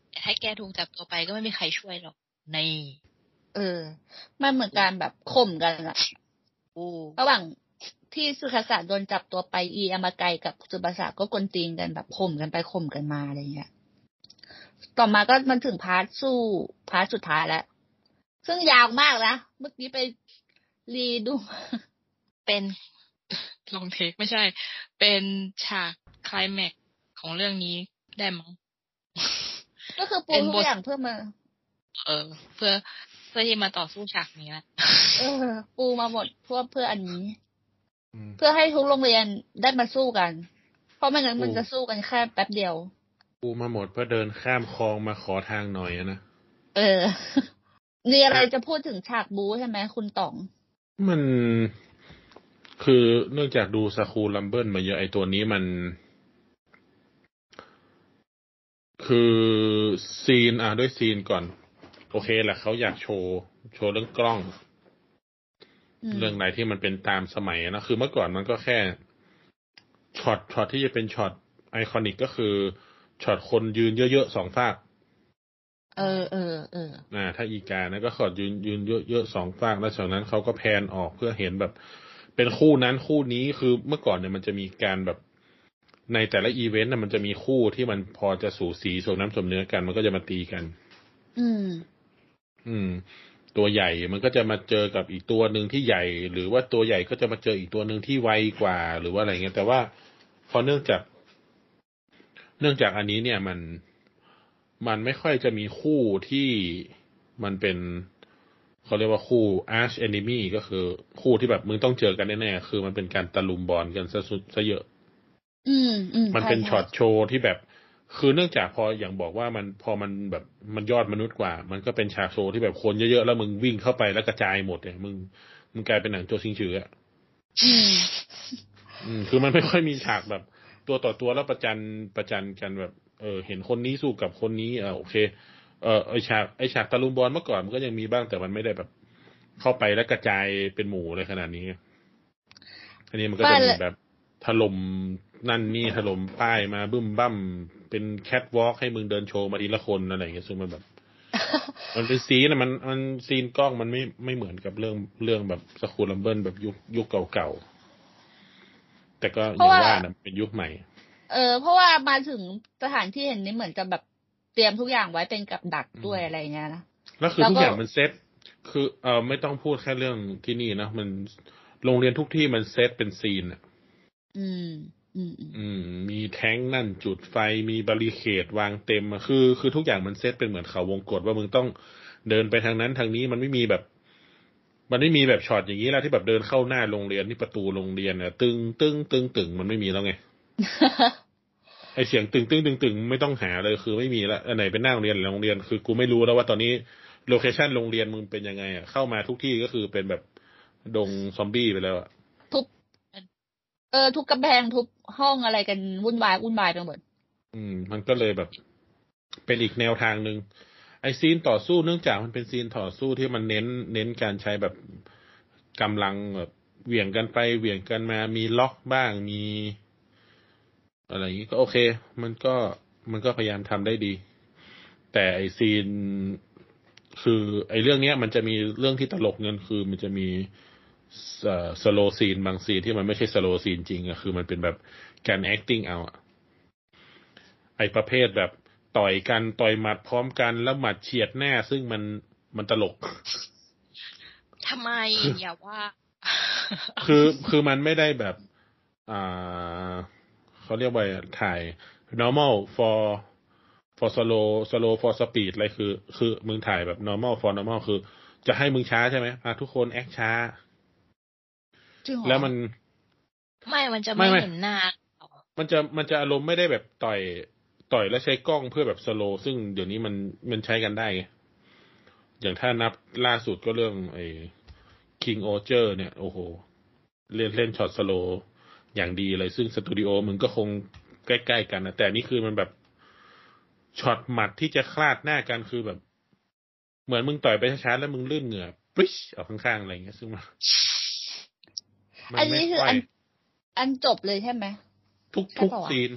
แต่ถ้าแกถูกจับตัวไปก็ไม่มีใครช่วยหรอกใน เออ มันเหมือนการแบบข่มกันอะโอ้ระหว่างที่สุขศาสตร์โดนจับตัวไปอีอามาไกกับสุบาษาก็กลตีนกันแบบข่มกันไปข่มกันมาอะไรเงี้ย ต่อมาก็มันถึง part สู้ part สุดท้ายแล้ว ซึ่งยาวมากนะ เมื่อกี้ไป re ดู เป็น long take ไม่ใช่ เป็นฉากไคลแม็กซ์ของเรื่องนี้ได้มั้งก็คือปูเป็นทุบกทอย่างเพื่อมา เออ เพื่อเพื่อที่มาต่อสู้ฉากนี้แหละเออ ปูมาหมดเพื่อเพื่ออันนี้อืมเพื่อให้ทุกโรงเรียนได้มาสู้กัน เพราะไม่งั้นมันปูจะสู้กันแค่แป๊บเดียว กูมาหมดเพื่อเดินข้ามคลองมาขอทางหน่อยอะนะ เออ มีอะไรจะพูดถึงฉากบูใช่ไหมคุณต๋อง มันคือเนื่องจากดูสคูลัมเบิลมาเยอะไอตัวนี้มัน คือซีน อะด้วยซีนก่อน โอเคแหละเขาอยากโชว์ โชว์เรื่องกล้องอืมเรื่องไหนที่มันเป็นตามสมัยนะ คือเมื่อก่อนมันก็แค่ช็อตช็อตที่จะเป็นช็อต iconic ก็คือ ช็อตคนยืนเยอะๆสองฟาก เออเออเอออ่า ถ้าอีกานะก็ขอยืนยืนเยอะๆสองฟากแล้วจากนั้นเขาก็ pan ออกเพื่อเห็นแบบ เป็นคู่นั้นคู่นี้คือเมื่อก่อนเนี่ยมันจะมีการแบบในแต่ละอีเวนต์น่ะมันจะมีคู่ที่มันพอจะสูสีสมน้ำสมเนื้อกันมันก็จะมาตีกัน อืม อืม ตัวใหญ่มันก็จะมาเจอกับอีกตัวหนึ่งที่ใหญ่ หรือว่าตัวใหญ่ก็จะมาเจออีกตัวหนึ่งที่ไวกว่า หรือว่าอะไรเงี้ยแต่ว่าพอเนื่องจาก เนื่องจากอันนี้เนี่ยมันมันไม่ค่อยจะมีคู่ที่มันเป็นเขาเรียกว่าคู่ arch enemy ก็คือคู่ที่แบบมึงต้องเจอกันแน่ๆ คือมันเป็นการตะลุมบอลกันซะสุดซะเยอะ อืมอืมมันเป็นใช่ช็อตโชว์ที่แบบ คือเนื่องจากพออย่างบอกว่ามันพอมันแบบมันยอดมนุษย์กว่า มันก็เป็นฉากโชว์ที่แบบคนเยอะๆ แล้วมึงวิ่งเข้าไปแล้วกระจายหมดเนี่ยมึงมึงกลายเป็นหนังโจซิงฉืออะอืมอืมคือมันไม่ค่อยมีฉากแบบ ตัวต่อตัวแล้วประจันประจันกันแบบ เออ เห็นคนนี้สู้กับคนนี้เออโอเค เออไอฉากไอฉากตะลุมบอลเมื่อก่อนมันก็ยังมีบ้างแต่มันไม่ได้แบบ เข้าไปแล้วกระจายเป็นหมู่เลยขนาดนี้อันนี้มันก็จะมีแบบถล่มนั่นนี่ถล่มป้ายมาบึ้มบั้มเป็นแคทวอล์กให้มึงเดินโชว์มาทีละคนอะไรอย่างเงี้ยซึ่งมันแบบ มันเป็น scene อะมันมัน scene กล้องมันไม่ไม่เหมือนกับเรื่องเรื่องแบบ School Rumble แบบยุคยุคเก่าๆ แต่ก็อย่างว่านะเป็นยุคใหม่ เออ เพราะว่ามาถึงสถานที่เห็นนี้เหมือนจะแบบเตรียมทุกอย่างไว้เป็นกับดักด้วยอะไรเงี้ยนะแล้วคือแล้วก็ทุกอย่างมันเซตคือเออไม่ต้องพูดแค่เรื่องที่นี่นะมันโรงเรียนทุกที่มันเซตเป็น scene อะอืม อืมอืมอืมมีแท็งก์นั่นจุดไฟมี barricade วางเต็มอะคือ คือทุกอย่างมันเซตเป็นเหมือนเขาวงกตว่ามึงต้องเดินไปทางนั้นทางนี้มันไม่มีแบบ มันไม่มีแบบช็อตอย่างนี้แล้วที่แบบเดินเข้าหน้าโรงเรียนที่ประตูโรงเรียนเนี่ยตึงตึงตึงตึงมันไม่มีแล้วไงไอเสียงตึงตึงตึงตึงไม่ต้องหาเลยคือไม่มีละอันไหนเป็นหน้าโรงเรียนหรือโรงเรียนคือกูไม่รู้แล้วว่าตอนนี้location โรงเรียนมึงเป็นยังไงอะเข้ามาทุกที่ก็คือเป็นแบบดงซอมบี้ไปแล้วอะทุบเออทุกกำแพงทุบห้องอะไรกันวุ่นวายวุ่นวายไปหมดอืม มันก็เลยแบบ เป็นอีกแนวทางหนึ่ง ไอ scene ต่อสู้เนื่องจากมันเป็น scene ต่อสู้ที่มันเน้นเน้นการใช้แบบกำลังแบบเหวี่ยงกันไปเหวี่ยงกันมามีล็อกบ้างมี อะไรอย่างนี้ก็โอเค มันก็มันก็พยายามทำได้ดี แต่ไอ scene คือไอเรื่องเนี้ย มันจะมีเรื่องที่ตลกเกินคือ มันจะมี slow scene บาง scene ที่มันไม่ใช่ slow scene จริงอะคือมันเป็นแบบการ acting เอาอะไอประเภทแบบ ต่อยกันต่อยหมัดพร้อมกันแล้วหมัดเฉียดหน้าซึ่งมันมันตลกทำไมอย่าว่า คือคือมันไม่ได้แบบอ่าเขาเรียกว่าถ่าย normal for for slow slow for speed อะไรคือ คือมึงถ่ายแบบ normal for normal คือ จะให้มึงช้าใช่ไหมอะทุกคนแอคช้าจริงเหรอแล้วมัน ไม่มันจะไม่ไม่ไม่เห็นหน้ามันจะมันจะอารมณ์ไม่ได้แบบต่อย ต่อยแล้วใช้กล้องเพื่อแบบสโลซึ่งเดี๋ยวนี้มันมันใช้กันได้ไงอย่างถ้านับล่าสุดก็เรื่องไอ้ King o g e r เนี่ย โอ้โห เล่นเล่นช็อต slow อย่างดีเลย ซึ่งสตูดิโอมึงก็คงใกล้ๆกันนะแต่อันนี่คือมันแบบช็อตหมัดที่จะคลาดหน้ากันคือแบบ เหมือนมึงต่อยไปช้าๆแล้วมึงลื่นเหงื่อปรี๊ดออกข้างๆอะไรอย่างเงี้ยซึ่งมันมัอันนี้ไม่คือค่อยอันอันจบเลยใช่ไหมทุกใช่ทุกปะวะ scene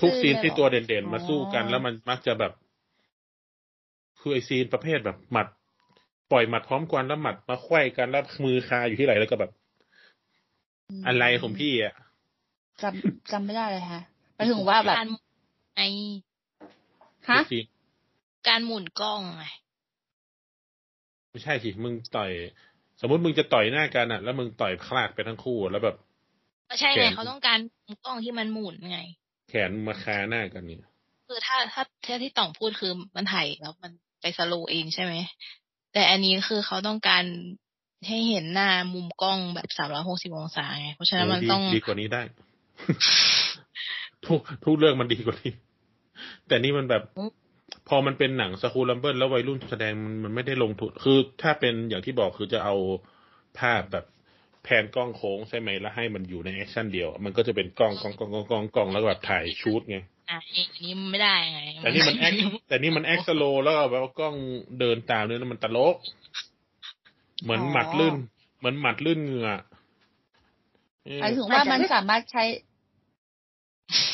ทุก scene เลยที่เหรอตัวเด่นๆมาสู้กันอ๋อแล้วมันมักจะแบบ คือไอซีนประเภทแบบหมัด ปล่อยหมัดพร้อมกันแล้วหมัดมาไขว้กันแล้วมือคาอยู่ที่ไหนแล้วก็แบบมอะไรของพี่อะจำจำไม่ได้เลยฮะหมายถึงว่าแบบการไอฮะซีนการหมุนกล้องไงไม่ใช่สิมึงต่อย สมมติมึงจะต่อยหน้ากันอะ แล้วมึงต่อยคลากไปทั้งคู่แล้วแบบก็ใช่แขไงนเขาต้องการกล้องที่มันหมุนไง แขนมาคาหน้ากันเนี่ยคือถ้าถ้าถ้าที่ต่องพูดคือมันถ่ายแล้วมันไปสโลว์เองใช่ไหมแต่อันนี้คือเขาต้องการให้เห็นหน้ามุมกล้องแบบสามร้อยหกสิบองศาไงเพราะฉะนั้นมันดีต้องดีกว่านี้ได้ ทุกทุกเรื่องมันดีกว่านี้ แต่นี่มันแบบ พอมันเป็นหนังสกูลัมเบิลแล้ววัยรุ่นแสดงมันมันไม่ได้ลงทุนคือถ้าเป็นอย่างที่บอกคือจะเอาภาพแบบ pan กล้องโค้งใช่ไหมแล้วให้มันอยู่ใน action เดียว มันก็จะเป็นกล้องกล้องกล้องกล้องกล้องกล้องแล้วก็แบบถ่าย shoot ไงอะอันนี้มันไม่ได้ไงแต่นี่มัน actแต่นี่มัน act slow แล้วก็แบบว่ากล้องเดินตามเนี่ยแล้วมันตลก เหมือนหมัดลื่น เหมือนหมัดลื่นเหงื่อเออหมายถึงว่ามันสามารถใช้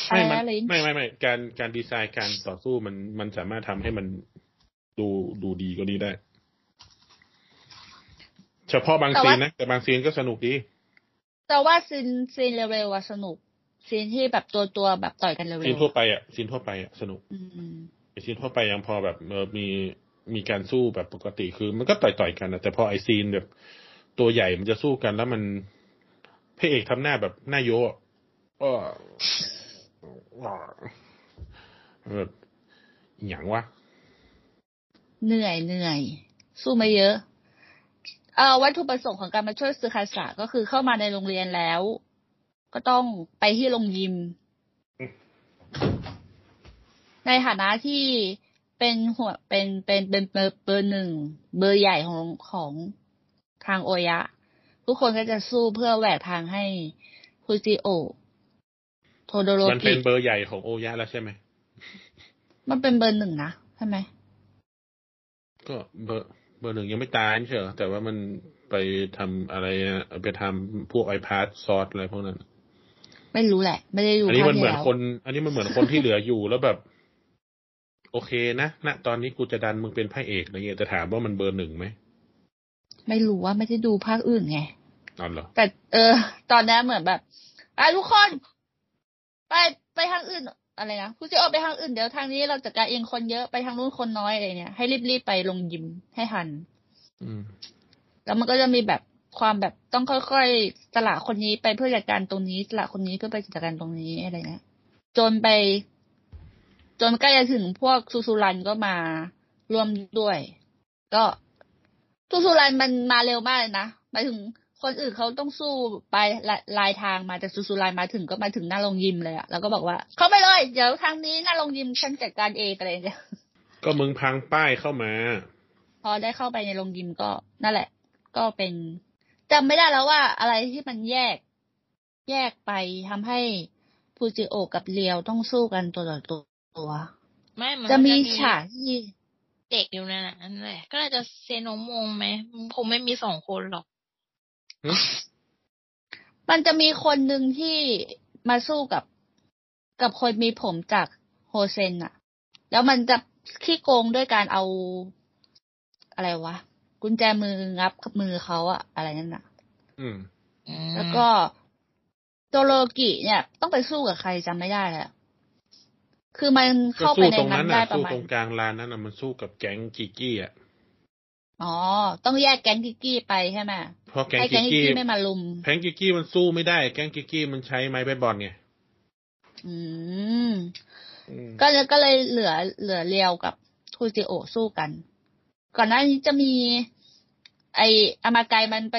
อะไม่ไรมันนะลินไม่ไม่ไม่การการดีไซน์การต่อสู้มันมันสามารถทำให้มันดูดูดีกว่านี้ได้ เฉพาะบางซีนนะ แต่บางซีนก็สนุกดี แต่ว่าซีนซีนเร็วๆอะสนุกซีนที่แบบตัวตัวๆแบบต่อยกันเร็วๆซีนทั่วไปอะซีนทั่วไปอะสนุก อืมไอซีนทั่วไปยังพอแบบเออมีมีการสู้แบบปกติคือมันก็ต่อยต่อยๆกันนะแต่พอไอซีนแบบตัวใหญ่มันจะสู้กันแล้วมันพระเอกทำหน้าแบบหน้าโยะอ้ออ้อแบบอหย่างวะเหนื่อยเหนื่อย สู้มาเยอะ เอ่อวัตถุประสงค์ของการมาช่วยซึคาสะก็คือเข้ามาในโรงเรียนแล้ว ก็ต้องไปที่โรงยิม ในฐานะที่เป็นหัวเป็นเป็นเป็นเบอร์เบอร์หนึ่งเบอร์ใหญ่ของของทางโอยะ ทุกคนก็จะสู้เพื่อแหวกทางให้ฟูจิโอะโทโดโรมันเป็กินเบอร์ใหญ่ของโอยะแล้วใช่ไหม มันเป็นเบอร์หนึ่งนะใช่ไหม ก็เบอร์ เบอร์หนึ่งยังไม่ตายไม่ใช่เหรอแต่ว่ามันไปทำอะไรอะไปทำพวกไอพาร์ซอสอะไรพวกนั้น ไม่รู้แหละ ไม่ได้ดูอันนี้ภาคมันเหที่มือนแล้วคน อันนี้มันเหมือนคนที่เหลืออยู่แล้วแบบ โอเคนะณตอนนี้กูจะดันมึงเป็นพระเอกอะไรเงี้ยแต่ถามว่ามันเบอร์หนึ่งไหมไม่รู้ว่าไม่ได้ดูภาคอื่นไงนอนเหรอแต่เออ ตอนนั้นเหมือนแบบไปทุกคน ไปไปทางอื่น อะไรนะผู้จะออกไปทางอื่นเดี๋ยวทางนี้เราจัดการเองคนเยอะไปทางนู้นคนน้อยอะไรเนี่ยให้รีบๆไปลงยิมให้ทันอืมแล้วมันก็จะมีแบบความแบบต้องค่อยๆสละคนนี้ไปเพื่อจัดการตรงนี้สละคนนี้เพื่อไปจัดการตรงนี้อะไรเงี้ยจนไป จนใกล้จะถึงพวกซูซูรันก็มาร่วมด้วย ก็ซูซูรันมันมาเร็วมากเลยนะหมายถึง คนอื่นเขาต้องสู้ไปลายลายทางมาแต่ซูซูรันมาถึงก็มาถึงหน้าโรงยิมเลยอะแล้วก็บอกว่า เข้าไปเลย เดี๋ยวทางนี้หน้าโรงยิมฉันจัดการเองอะไรอย่างเงี้ยก็มึงพังป้ายเข้ามา พอได้เข้าไปในโรงยิมก็นั่นแหละ ก็เป็นจำไม่ได้แล้วว่าอะไรที่มันแยก แยกไปทำให้ฟูจิโอะกับเรียวต้องสู้กันตัวต่อตัวไม่นจะมีก็ฉากที่เด็กอยู่นั่นแหละนั่นแหละก็น่าจะเซโนโมงไหมคงไม่มีสองคนหรอก มันจะมีคนหนึ่งที่มาสู้กับกับคนมีผมจากโฮเซนอะแล้วมันจะขี้โกงด้วยการเอาอะไรวะ กุญแจมืองับมือเขาอะอะไรนั่นอะอืมอืมแล้วก็โจโรกิเนี่ย ต้องไปสู้กับใครจำไม่ได้แล้ว คือมันก็เข้าไปสู้ในตรงนั้นั้นนได้น่ะประสู้มาณตรงกลางลานนั้นน่ะมันสู้กับแก๊งกิกกี้อะ อ๋อ ต้องแยกแก๊งกิกกี้ไปใช่ไหมเพราะแก๊งให้กิแก๊กงกิกกี้กี้ไม่มาลุมแก๊งกิกกี้มันสู้ไม่ได้ แก๊งกิกกี้มันใช้ไม้เบสบอลไงอืมอืมก็เลยก็เลยเหลือเหลือเรียวกับทูจิโอะสู้กัน ก่อนหน้านี้จะมี ไออามาไกมันไป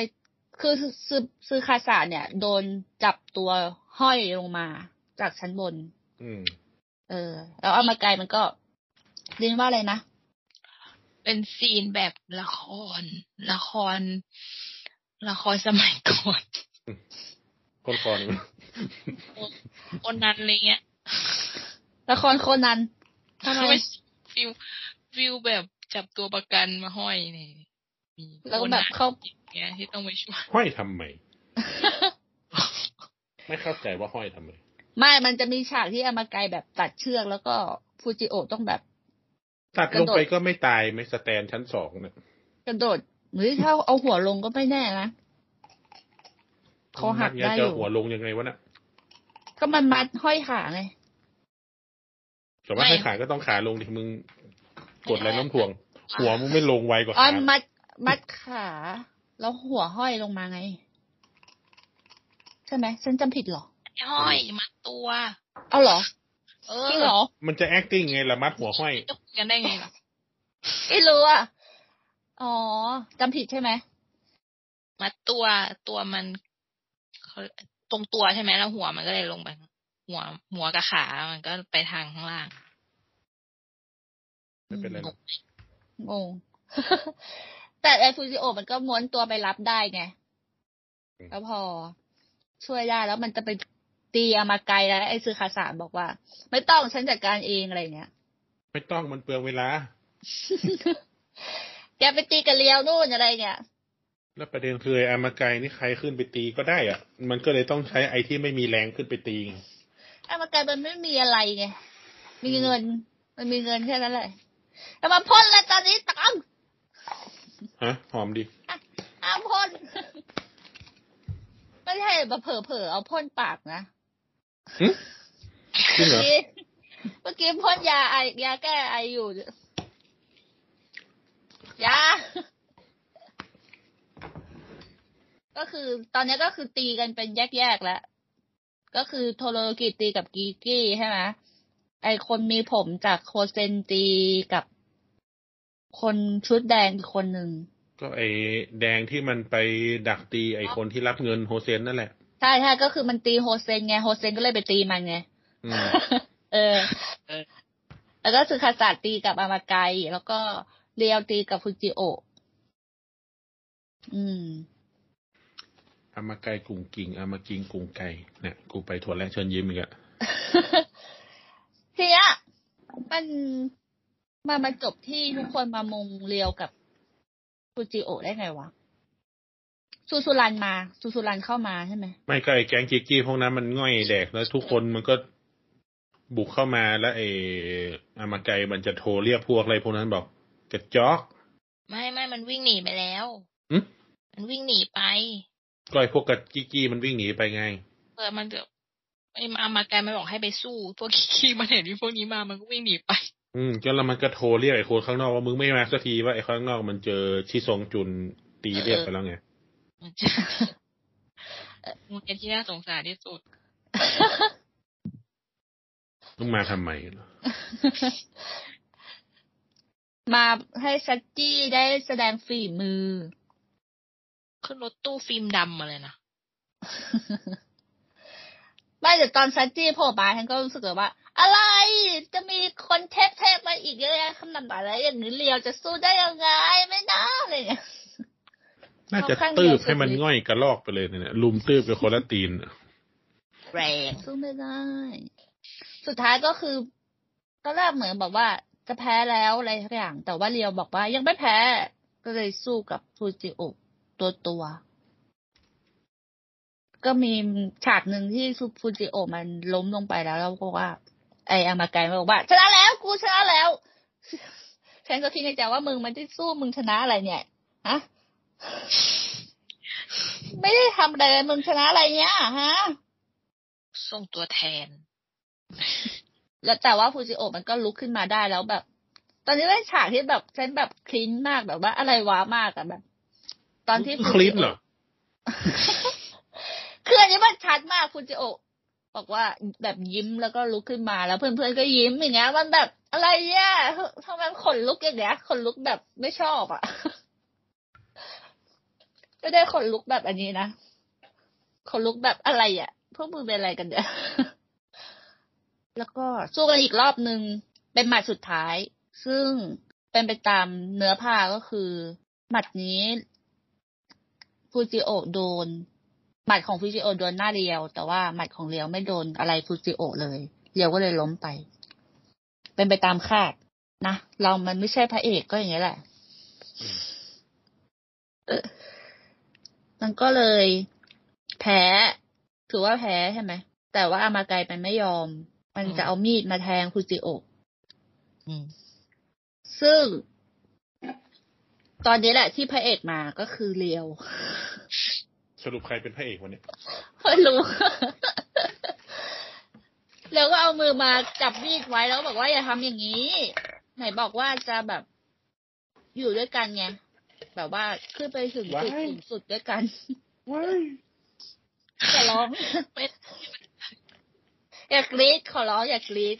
คือซือซือคาสะเนี่ย โดนจับตัวห้อยลงมาจากชั้นบน อืม เออ แล้วอามาไกมันก็เรียนว่าอะไรนะ เป็นซีนแบบละคร ละคร ละครสมัยก่อนคนคอนี่มันคนนั้นอะไรเงี้ย ละครโคนันทำไมไม่ฟิลฟิลแบบจับตัวประกันมาห้อยนี่มีแล้วแบบเขาเงี้ยที่ต้องไปช่วย ห้อยทำไม ไม่เข้าใจว่าห้อยทำไม ไม่ มันจะมีฉากที่อามาไกแบบตัดเชือกแล้วก็ฟูจิโอะต้องแบบ ตัดลงไปก็ไม่ตายไม่สแตนชั้นสองเนี่ยกระโดดหรือถ้าเอาหัวลงก็ไม่แน่นะคอหักอยากได้อจะยู่หัวลงยังไงวะน่ะก็มันมัดห้อยขาไงแต่ว่าให้ขาก็ต้องขาลงดิมึงกดแรงโน้ำถ่วง หัวมึงไม่ลงไวกว่าอ๋อขามัดมัดขา แล้วหัวห้อยลงมาไง ใช่ไหมฉันจำผิดเหรอห้อยมัดตัว เอาเหรอ เอจริองเหรอ มันจะ acting ไงละมัดหัวห้อยจะคุยกันได้ไงล่ะไม่รู้อะ อ๋อจำผิดใช่ไหมมัดตัวตัวมันเขาตรงตัวใช่ไหมแล้วหัวมันก็เลยลงไป หัวหัวกับขา มันก็ไปทางข้างล่างไม่เป็นไรหรอกงง แต่ไอฟูจิโอะมันก็ม้วนตัวไปรับได้ไงแล้วพอช่วยได้แล้วมันจะไป ตีอามาไกลแล้วไอซื้อคาสานบอกว่า ไม่ต้องฉันจัดการเองอะไรเงี้ย ไม่ต้องมันเปลืองเวลา แกไปตีกับเลียวนู่นอะไรเงี้ยแล้วประเด็นคือไอ้อามาไกนี่ใครขึ้นไปตีก็ได้อะมันก็เลยต้องใช้ไอ้ที่ไม่มีแรงขึ้นไปตีไงอามาไกลมันไม่มีอะไรไงมีเงิน มันมีเงินแค่นั้นแหละแล้วมาพ่นเลยตอนนี้ตังฮะหอมดิอ้ามพ่นไม่ใช่แบบเผลอๆเอาพ่นปากนะหึ จริงเหรอเมื่อกี้เมื่อกี้พ่นยาไอยาแก้ไออยู่ยาก็คือตอนนี้ก็คือตีกันเป็นแยกๆแล้ว ก็คือโทโรกิตีกับกีกี้ใช่ไหมไอคนมีผมจากโคเซนตีกับคนชุดแดงอีกคนหนึ่งก็ไอ้แดงที่มันไปดักตีไอ้คนที่รับเงินโฮเซนนั่นแหละ ใช่ใช่ก็คือมันตีโฮเซนไงโฮเซนก็เลยไปตีมันไงอืมเออ แล้วก็สึคาสาตีกับอามาไกแล้วก็เรียวตีกับฟูจิโอะอืมอามาไกกุงกิงอามากิงกุงไก่เนี่ยกูไปถั่วและเชิญยิ้มอีกอะทีเนี้ยมันมามาจบที่ทุกคนมามุงเรียวกับฟูจิโอะได้ไงวะ ซูซูรันมาซูซูรันเข้ามาใช่ไหมไม่ก็ไอ้แก๊งกิกกี้พวกนั้นมันง่อยแดกแล้วทุกคนมันก็บุกเข้ามาแล้วไอ้อามาไกมันจะโทรเรียกพวกอะไรพวกนั้นบอกกระจอก ไม่ไม่มันวิ่งหนีไปแล้วหึมันวิ่งหนีไปก็ไอ้พวกกระกิกกี้มันวิ่งหนีไปไงเออมันแบบไอ้อามาแกนมันบอกให้ไปสู้พวกขี้มันเห็นที่พวกนี้มามันก็วิ่งหนีไป อืมก็แล้วมันก็โทรเรียกไอ้คนข้างนอกว่ามึงไม่มาสักทีว่าไอ้ข้างนอกมันเจอชิซงจุนตีเรียกไปแล้วไง มันจะมันเป็นที่น่าสงสารที่สุดมึงมาทำไมเหรอมาให้ซัจจี้ได้แสดงฝีมือ ขึ้นรถตู้ฟิล์มดำมาเลยนะไม่แต่ตอนซัจจี้โผล่มาฉันก็รู้สึกแบบว่า อะไรจะมีคนเทพเทพๆมาอีกเยอะแยะขนาดไหนแล้วอย่างนี้เลียวจะสู้ได้ยังไงไม่น่าอะไรอย่างเงี้ย น่าจะเอาข้างเดีตืยวบให้มันสุดฤทธิ์ง่อยกระลอกไปเลยเนี่ยลุมตืบกับคนละตีนแรงสู้ไม่ได้ สุดท้ายก็คือตอนแรกเหมือนแบบว่าจะแพ้แล้วอะไรทุกอย่าง แต่ว่าเรียวบอกว่ายังไม่แพ้ ก็เลยสู้กับฟูจิโอะตัวตัวๆก็มีฉากหนึ่งที่ฟูจิโอะมันล้มลงไปแล้วแล้วก็ว่า ไออามาไกมันบอกว่าชนะแล้วกูชนะแล้วฉันก็คิดในใจว่ามึงมันจะสู้มึงชนะอะไรเนี่ยฮะ ไม่ได้ทำอะไรเลยมึงชนะอะไรเนี่ยฮะ ส่งตัวแทน แล้วแต่ว่าฟูจิโอะมันก็ลุกขึ้นมาได้แล้วแบบ ตอนนี้เป็นฉากที่แบบฉันแบบคลิ้นมากแบบว่าอะไรว้ามากอะแบบ ตอนที่ฟูคจิลิปเหรอโอะคืออันนี้มันชัดมากฟูจิโอะบอกว่าแบบยิ้มแล้วก็ลุกขึ้นมาแล้วเพื่อนๆก็ยิ้มอย่างเงี้ย มันแบบอะไรเนี่ยทำไมขนลุกอย่างเงี้ยขนลุกแบบไม่ชอบอะ ไม่ได้ขนลุกแบบอันนี้นะขนลุกแบบอะไรอะพวกมึงเป็นอะไรกันเนี่ยแล้วก็สู้กันอีกรอบหนึ่งเป็นหมัดสุดท้าย ซึ่งเป็นไปตามเนื้อผ้าก็คือ หมัดนี้ฟูจิโอโดน หมัดของฟูจิโอโดนหน้าเรียว แต่ว่าหมัดของเรียวไม่โดนอะไรฟูจิโอเลย เรียวก็เลยล้มไป เป็นไปตามคาดนะ เรามันไม่ใช่พระเอกก็อย่างนี้แหละ มันก็เลยแพ้ ถือว่าแพ้ใช่ไหม แต่ว่าอามาไกมันไม่ยอม มันจะเอามีดมาแทงฟูจิโอะอืมซึ่ง ตอนนี้แหละที่พระเอกมาก็คือเลียว สรุปใครเป็นพระเอกวันนี้ไม่รู้แล้วก็เอามือมาจับมีดไว้แล้วบอกว่าอย่าทำอย่างนี้ ไหนบอกว่าจะแบบอยู่ด้วยกันไง แบบว่าขึ้นไปถึงจุดว้ายสูงสุดด้วยกันว้ายอย่าร้องไม่อย่ากรีดขอร้องอย่ากรีด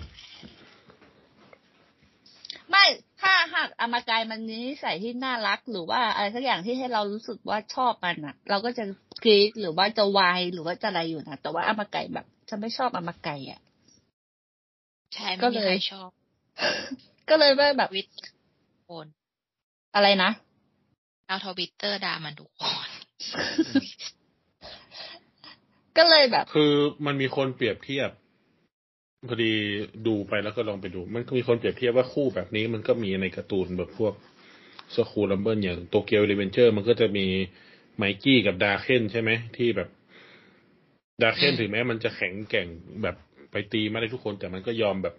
ไม่ถ้าหากอามากายมันนี้ใส่ที่น่ารักหรือว่าอะไรสักอย่างที่ให้เรารู้สึกว่าชอบมันอะ เราก็จะกรีดหรือว่าจะวายหรือว่าจะอะไรอยู่นะแต่ว่าอามากายแบบฉันไม่ชอบอามากายอะใช่ก็ไม่เลยมีใครชอบ ก็เลยว่าแบบวิทโอนอะไรนะ เอาทวิตเตอร์ด่ามันทุกคนก็เลยแบบ คือมันมีคนเปรียบเทียบพอดีดูไปแล้วก็ลองไปดู มันก็มีคนเปรียบเทียบว่าคู่แบบนี้มันก็มีในการ์ตูนแบบพวกSchool Rumble อย่าง Tokyo Revengers มันก็จะมีไมกี้กับดราเคนใช่ไหมที่แบบดราเคนอืมถึงแม้มันจะแข็งแกร่งแบบไปตีมาได้ทุกคน แต่มันก็ยอมแบบ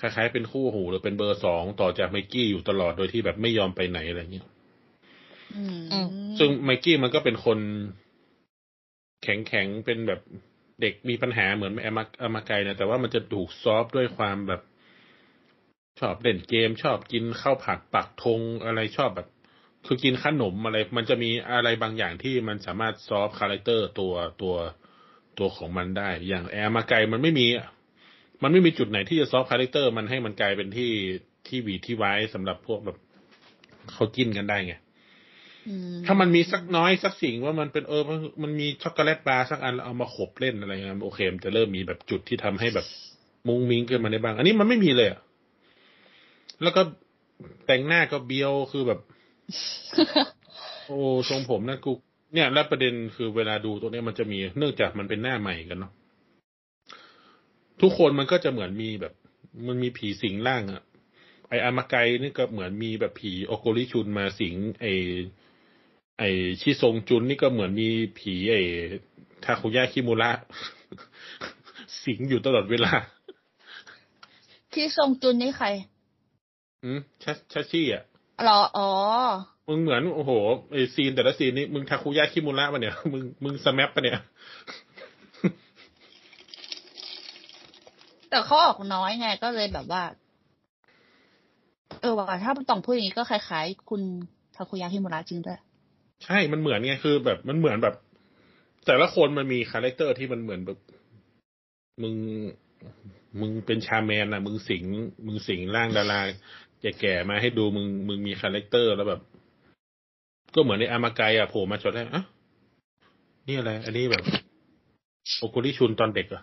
คล้ายๆเป็นคู่หูหรือเป็นเบอร์สองต่อจากไมกี้อยู่ตลอดโดยที่แบบไม่ยอมไปไหนอะไรเงี้ยอืมอืม ซึ่งไมกี้มันก็เป็นคนแข็งแข็งเป็นแบบเด็กมีปัญหาเหมือนแอมาอมาไกนะแต่ว่ามันจะถูก soft ด้วยความแบบ ชอบเล่นเกม ชอบกินข้าวผัดปักธงอะไรชอบแบบ คือกินขนมอะไร มันจะมีอะไรบางอย่างที่มันสามารถ soft character ตัวตัวตัวของมันได้ อย่างแอมาไกมันไม่มี มันไม่มีจุดไหนที่จะ soft character มันให้มันกลายเป็นที่ที่วีที่ไว้สำหรับพวกแบบเขาจิ้นกันได้ไงอื ถ้ามันมีสักน้อยสักสิ่งว่ามันเป็นเออมันมันมีช็อกโกแลตบาร์สักอันแล้วเอามาขบเล่นอะไรเงี้ยโอเคมันจะเริ่มมีแบบจุดที่ทำให้แบบมุ้งมิ้งขึ้นมาได้บ้าง อันนี้มันไม่มีเลยอะแล้วก็แต่งหน้าก็เบี้ยวคือแบบ โอ้ทรงผมนั่นกูเนี่ยแล้วประเด็นคือเวลาดูตัวเนี้ยมันจะมีเนื่องจากมันเป็นหน้าใหม่กันเนาะทุกคนมันก็จะเหมือนมีแบบ มันมีผีสิงร่างอะไออามาไกนี่ก็เหมือนมีแบบผีโอโกริชุนมาสิงไอ ไอชิซงจุนนี่ก็เหมือนมีผีไอทาคุย่าคิมุระสิงอยู่ตลอดเวลาที่ทรงจุนนี่ใคร อืมชัชชัชชี่อะเหรอ อ๋อ มึงเหมือนโอ้โหไอซีนแต่ละซีนนี่มึงทาคุย่าคิมุระปะเนี่ย มึงมึง SMAP ปะเนี่ย แต่เขาออกน้อยไงก็เลยแบบว่า เออว่าถ้าต้องพูดอย่างนี้ก็คล้ายๆ คุณทาคุยะคิมุระจริงด้วย ใช่มันเหมือนไงคือ แบบมันเหมือนแบบ แต่ละคนมันมี character ที่มันเหมือนแบบ มึงมึงเป็น shaman อะมึงสิง มึงสิงร่างดาราแก่ๆมาให้ดูมึงมึงมี character แล้วแบบ ก็เหมือนในอามาไกอะโผล่มาจดได้อะนี่อะไร อันนี้แบบโอกุริชุนตอนเด็กอะ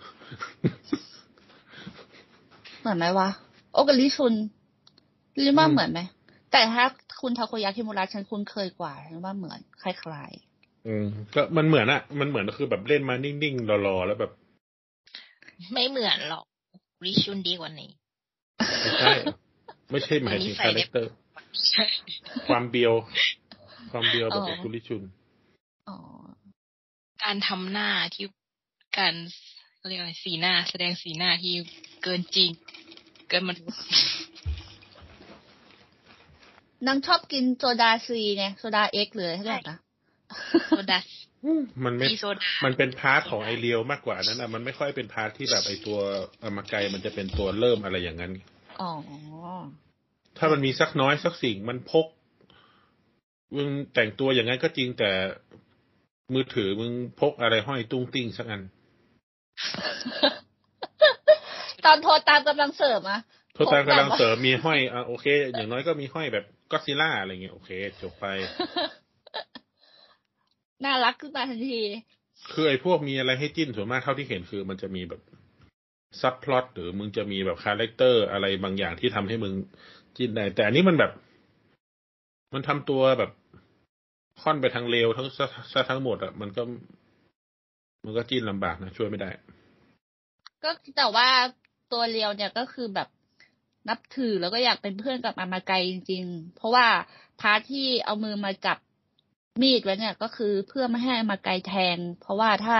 เหมือนไหมวะ โอกุริชุนหรือว่าอืมเหมือนไหมแต่ถ้า คุณทาคุยะคิมุระฉันคุ้นเคยกว่าฉันว่าเหมือนคล้ายอืมก็มันเหมือนอะมันเหมือนคือแบบเล่นมานิ่งๆรอๆแล้วแบบ ไม่เหมือนหรอกริชุนดีกว่านี้ไม่ใช่ไม่ใช่หมายถึง character ใช่ความเบียว ความเบียวแบบโอกุริชุนๆอ๋อการทำหน้าที่การเขาเรียกอะไรสีหน้า แสดงสีหน้าที่เกินจริง เกินมนุษย์ นางชอบกินโซดาซีไงโซดาเอ็กเลยใช่ไหมนะโซดามันไม่ทีโซดามันเป็น part ของไอเรียวมากกว่านั้นอะ มันไม่ค่อยเป็น part ที่แบบไอตัวอามาไกมันจะเป็นตัวเริ่มอะไรอย่างนั้น อ๋อ ถ้ามันมีสักน้อยสักสิ่งมันพก มึงแต่งตัวอย่างนั้นก็จริงแต่มือถือมึงพกอะไรห้อยตุ้งติ้งสักอัน ตอนโทรตามกำลังเสริมอะโทรตามกำลังเสริมมีห้อยอะโอเค อย่างน้อยก็มีห้อยแบบ ก็อดซิลล่าอะไรเงี้ยโอเค จบไป น่ารักขึ้นมาทันที คือไอ้พวกมีอะไรให้จิ้นส่วนมากเท่าที่เห็นคือมันจะมีแบบ subplot หรือมึงจะมีแบบ character อะไรบางอย่างที่ทำให้มึงจิ้นได้ แต่อันนี้มันแบบ มันทำตัวแบบค่อนไปทางเลวทั้งซะซะทั้งหมดอะมันก็ มันก็จิ้นลำบากนะช่วยไม่ได้ ก็แต่ว่าตัวเรียวเนี่ยก็คือแบบ นับถือแล้วก็อยากเป็นเพื่อนกับอามาไกจริง ๆ เพราะว่าพาร์ทที่เอามือมาจับมีดไว้เนี่ยก็คือเพื่อไม่ให้อามาไกแทง เพราะว่าถ้า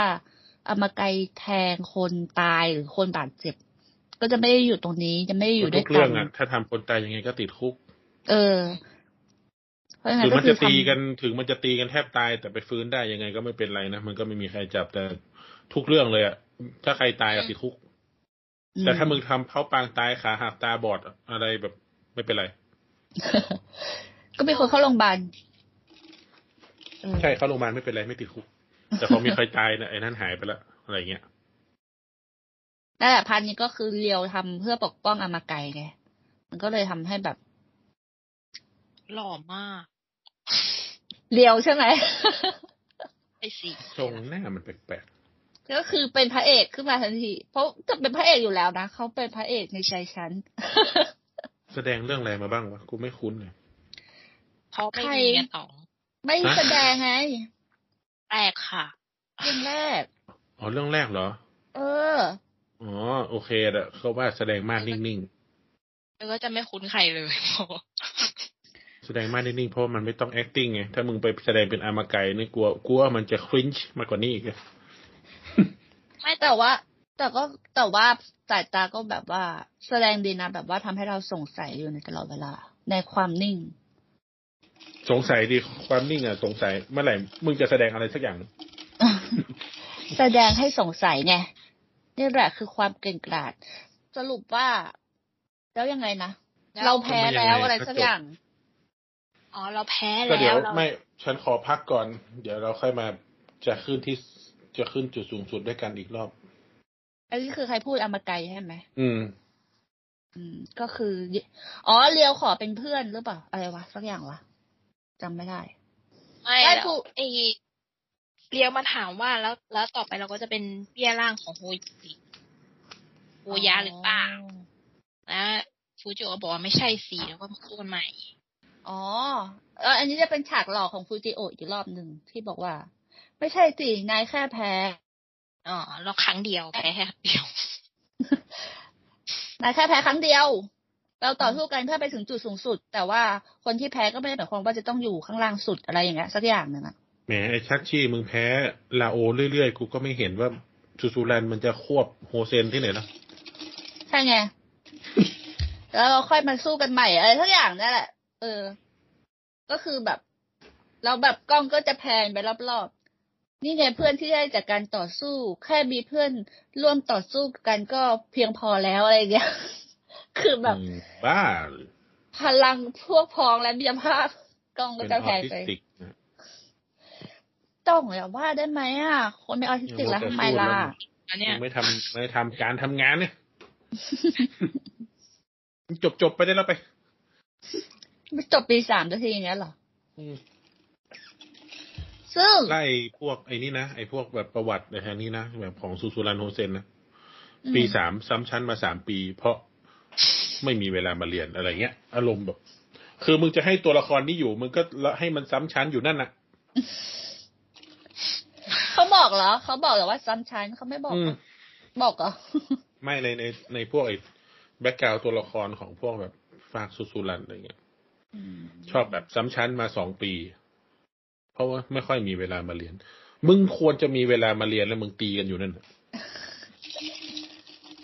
อามาไกแทงคนตายหรือคนบาดเจ็บ ก็จะไม่ได้อยู่ตรงนี้จะไม่ได้อยู่ด้ทุวยกกัเรื่อนงอะถ้าทำคนตายยังไงก็ติดคุก เออเพราะฉะนั้ถึนงก็มันคืจะอตีทำกันถึงมันจะตีกันแทบตาย แต่ไปฟื้นได้ยังไงก็ไม่เป็นไรนะมันก็ไม่มีใครจับแต่ทุกเรื่องเลยอะถ้าใครตายก็ติดคุก แต่ถ้ามึงทำเขาปางตายขาหักตาบอดอะไรแบบไม่เป็นไร ก็มีคนเข้าโรงพยาบาลเออใช่เข้าโรงพยาบาลไม่เป็นไรไม่ติดคุก แต่พอมีใครตายเนี่ยไอ้นั่นหายไปละอะไรเงี้ยนั่นแหละพันนี้ก็คือเรียวทำเพื่อปกป้องอามาไกไงมันก็เลยทำให้แบบ หล่อมากเรียวใช่ไหมไอ้สิทรงหน้ามันแปลก ก็คือเป็นพระเอกขึ้นมาทันที เพราะจะเป็นพระเอกอยู่แล้วนะเขาเป็นพระเอกในใจฉันๆแสดงเรื่องอะไรมาบ้างวะกูไม่คุ้นเลยเพราะไม่ใครมีเมียสองไม่ฮะแสดงไงแตกค่ะเรื่องแรกอ๋อเรื่องแรกเหรอ เอออ๋อโอเคแต่เขาว่าแสดงมากนิ่งแล้วก็จะไม่คุ้นใครเลยเพราะๆแสดงมากนิ่งๆเพราะว่ามันไม่ต้อง acting ไงถ้ามึงไปแสดงเป็นอามาไกนี่กลัวกลัวมันจะ cringe มากกว่านี้อีก ไม่แต่แต่ว่า แต่ก็แต่ว่าสายตาก็แบบว่า แสดงดีนะแบบว่าทำให้เราสงสัยอยู่ในตลอดเวลา ในความนิ่ง สงสัยดีความนิ่งอะสงสัยเมื่อไหร่มึงจะแสดงอะไรสักอย่างหนึ่งแสดงให้สงสัยไงนี่แหละคือความเก่งกาจสรุปว่า แล้วยังไงนะเราแพ้แล้วอะไรสักอย่างอ๋อเราแพ้ก็แล้เดี๋ยววเราไม่ ฉันขอพักก่อน เดี๋ยวเราค่อยมาจะขึ้นที่ จะขึ้นจุดสูงสุดด้วยกันอีกรอบ อันนี้คือใครพูดอามาไกใช่ไหม อืม อืม ก็คือ อ๋อเลียวขอเป็นเพื่อนหรือเปล่า อะไรวะ สักอย่างวะจำไม่ได้ ไม่ได้แล้วกูไอ้เรียวมาถามว่าแล้ว แล้วต่อไปเราก็จะเป็นเบี้ยร่างของโฮยิโฮยะหรือเปล่าแล้วฟูจิโอบอกว่าไม่ใช่สิแล้วก็มาสู้กันใหม่ อ๋อเอออันนี้จะเป็นฉากหลอกของฟูจิโอะอีกรอบหนึ่งที่บอกว่า ไม่ใช่สินายแค่แพ้อ๋อเราครั้งเดียวแพ้แค่ครั้งเดียวนายแค่แพ้ครั้งเดียว เราต่อสู้กันเพื่อไปถึงจุดสูงสุด แต่ว่าคนที่แพ้ก็ไม่ได้หมายความว่าจะต้องอยู่ข้างล่างสุดอะไรอย่างเงี้ยสักอย่างหนึ่งอะแหมไอ้ชักชี่มึงแพ้ลาโอเรื่อยๆกูก็ไม่เห็นว่าซูซูแลนมันจะควบโฮเซนที่ไหนนะใช่ไงแล้วเราค่อยมาสู้กันใหม่อะไรสักอย่างนั่นแหละ เออ ก็คือแบบ เราแบบกล้องก็จะแพนไปรอบๆ นี่ไงเพื่อนที่ได้จากการต่อสู้ แค่มีเพื่อนร่วมต่อสู้กันก็เพียงพอแล้วอะไรอย่างเงี้ย คือแบบอืมบ้าหรือพลังพวกพ้องและมีภาพกล้องก็เป็นจะอแพอนทิสไปติกนะต้องอย่าว่าได้ไหมอะ คนเป็นออทิสติกแล้วทำไมล่ะอันเนี้ยมึงไม่ทำไม่ทำการทำงานเนี่ยจบจบๆไปได้แล้วไปไม่จบปีสามนาทีอย่างเงี้ยเหรออืม ซึ่งไล่พวกไอ้นี่นะไอ้พวกแบบประวัติในทางนี้นะแบบของซูซูรันโฮเซนนะอืมปีสามซ้ำชั้นมาสามปี เพราะไม่มีเวลามาเรียนอะไรเงี้ย อารมณ์แบบ คือมึงจะให้ตัวละครนี้อยู่ มึงก็ให้มันซ้ำชั้นอยู่นั่นน่ะเขาบอกเหรอเขาบอกเหรอว่าซ้ำชั้นเขาไม่บอกอืมเหรอบอกเหรอไม่ในในในพวกไอ้แบ็กกราวตัวละครของพวกแบบฟากซูซูรันอะไรเงี้ยชอบแบบซ้ำชั้นมาสองปี เพราะว่าไม่ค่อยมีเวลามาเรียน มึงควรจะมีเวลามาเรียนแล้วมึงตีกันอยู่นั่นน่ะ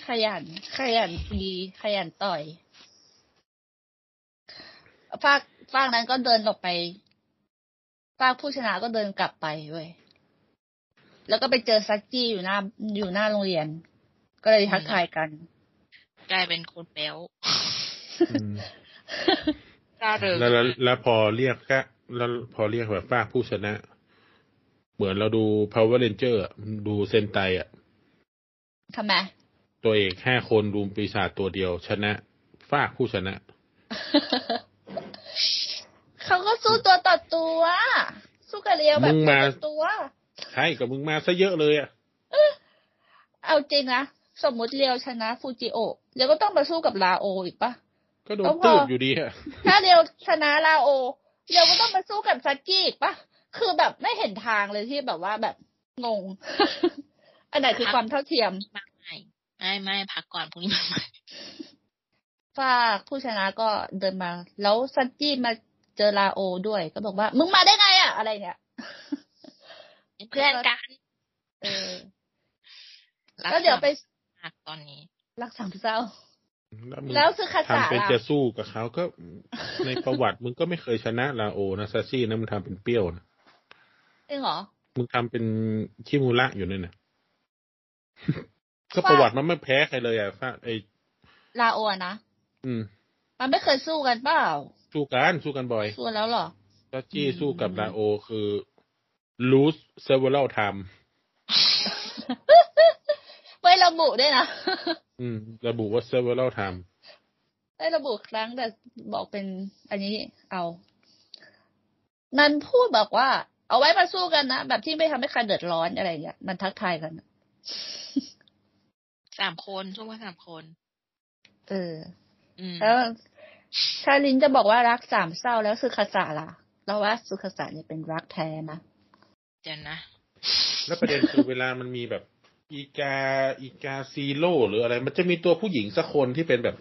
ขยัน ขยันตีขยันต่อยฝากฝากนั้นก็เดินออกไปฝากผู้ชนะก็เดินกลับไปเว้ยแล้วก็ไปเจอซักจี้อยู่หน้าอยู่หน้าโรงเรียน ก็เลยทักทายกันกลายเป็นคนแป๊วอืมร่าเริงแล้วแล้วแล้วพอเรียกแค่ แล้วพอเรียกแบบฟากผู้ชนะ เหมือนเราดู Power Ranger อะดูเซนไตอะทำไมตัวเอกห้าคนรุมปีศาจตัวเดียว ชนะฟากผู้ชนะ เขาก็สู้ตัวต่อตัว สู้กับเรียวแบบมึงตัวมาต่อตัว ใช่กับมึงมาซะเยอะเลยอะเอาจริงนะสมมุติเรียวชนะฟูจิโอะเรียวก็ต้องมาสู้กับลาโออีกปะก็โดนก็พอตืบอยู่ดีอะถ้าเดียวชนะลาโอ เดี๋ยวก็ต้องมาสู้กับซักกี้อีกปะคือแบบไม่เห็นทางเลยที่แบบว่าแบบงง อันไหนคือความเท่าเทียม ไม่ไม่ไม่พักก่อนพรุ่งนี้มาใหม่ฝากผู้ชนะก็เดินมา แล้วซักกี้มาเจอลาโอด้วยก็บอกว่า มึงมาได้ไงอะอะไรเนี่ยเป็นเพื่อนกันเออรักแล้วเดี๋ยวไปมากตอนนี้ รักสามเศร้า แล้วมึงแล้วคือคาสาทำเป็นล่ะจะสู้กับเขาก็ในประวัติมึงก็ไม่เคยชนะลาโอนะซาซี่นะมึงทำเป็นเปรี้ยวนะจริงเหรอ มึงทำเป็นชิมูระอยู่นั่นน่ะก็ประวัติมันไม่แพ้ใครเลยอะฟ้าไอลาโออะนะอืม มันไม่เคยสู้กันเปล่า สู้กันสู้กันบ่อย สู้แล้วเหรอซาจี้อืมสู้กับลาโอคือ lose several time ไม่ ระบุด้วยนะ อืม ระบุว่า several time ไม่ระบุครั้งแต่บอกเป็นอันนี้เอานันพูดบอกว่า เอาไว้มาสู้กันนะ แบบที่ไม่ทำให้ใครเดือดร้อนอะไรอย่างเงี้ยมันทักทายกันอะสามคนช่วงว่าสามคน เอออืมแล้วชาลินจะบอกว่ารักสามเศร้าแล้วสุคาสะล่ะ เราว่าสุคาสะเนี่ยเป็นรักแท้นะเดี๋ยวนะ แล้วประเด็นคือเวลามันมีแบบ อีกาอีกาซีโร่หรืออะไร มันจะมีตัวผู้หญิงสักคนที่เป็นแบบ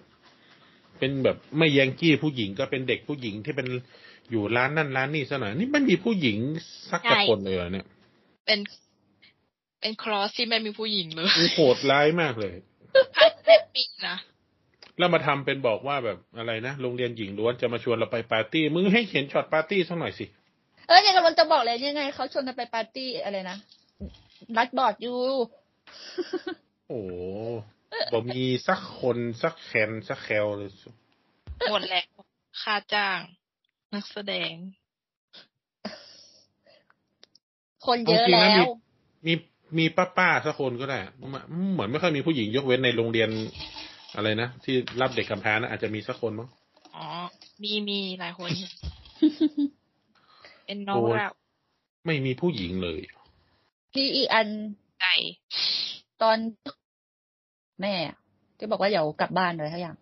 เป็นแบบไม่แยงกี้ผู้หญิงก็เป็นเด็กผู้หญิงที่เป็นอยู่ร้านนั่นร้านนี่ซะหน่อยนี่มันมีผู้หญิงสักใช่คนเลยเหรอเนี่ย เป็นเป็นครอสที่ไม่มีผู้หญิงเลยมันโหดร้ายมากเลยพัดเต็มปีนะแล้วมาทำเป็นบอกว่าแบบอะไรนะโรงเรียนหญิงล้วนจะมาชวนเราไปปาร์ตี้มึงให้เห็นช็อตปาร์ตี้สักหน่อยสิเออเนี่ยกำลังจะบอกเลยยังไงเขาชวนกันไปปาร์ตี้อะไรนะรัดบอร์ดอยู่ โอ้โหบอกมีสักคนสักแคนสักแคลเลยหมดแล้วค่าจ้าง นักแสดง คนเยอะเอาจริงแล้นะมีวมีมีป้าป้าๆสักคนก็ได้มาเหมือนไม่ค่อยมีผู้หญิงยกเว้นในโรงเรียนอะไรนะ ที่รับเด็กกำพร้านะอาจจะมีสักคนมั้งอ๋อ มีมีหลายคนอยู่เป็นน้องโอ้ยเราไม่มีผู้หญิงเลยพี่อีกอันไก่ ตอนแม่อะที่บอกว่าเดี๋ยวกลับบ้านอะไรทั้งอย่าง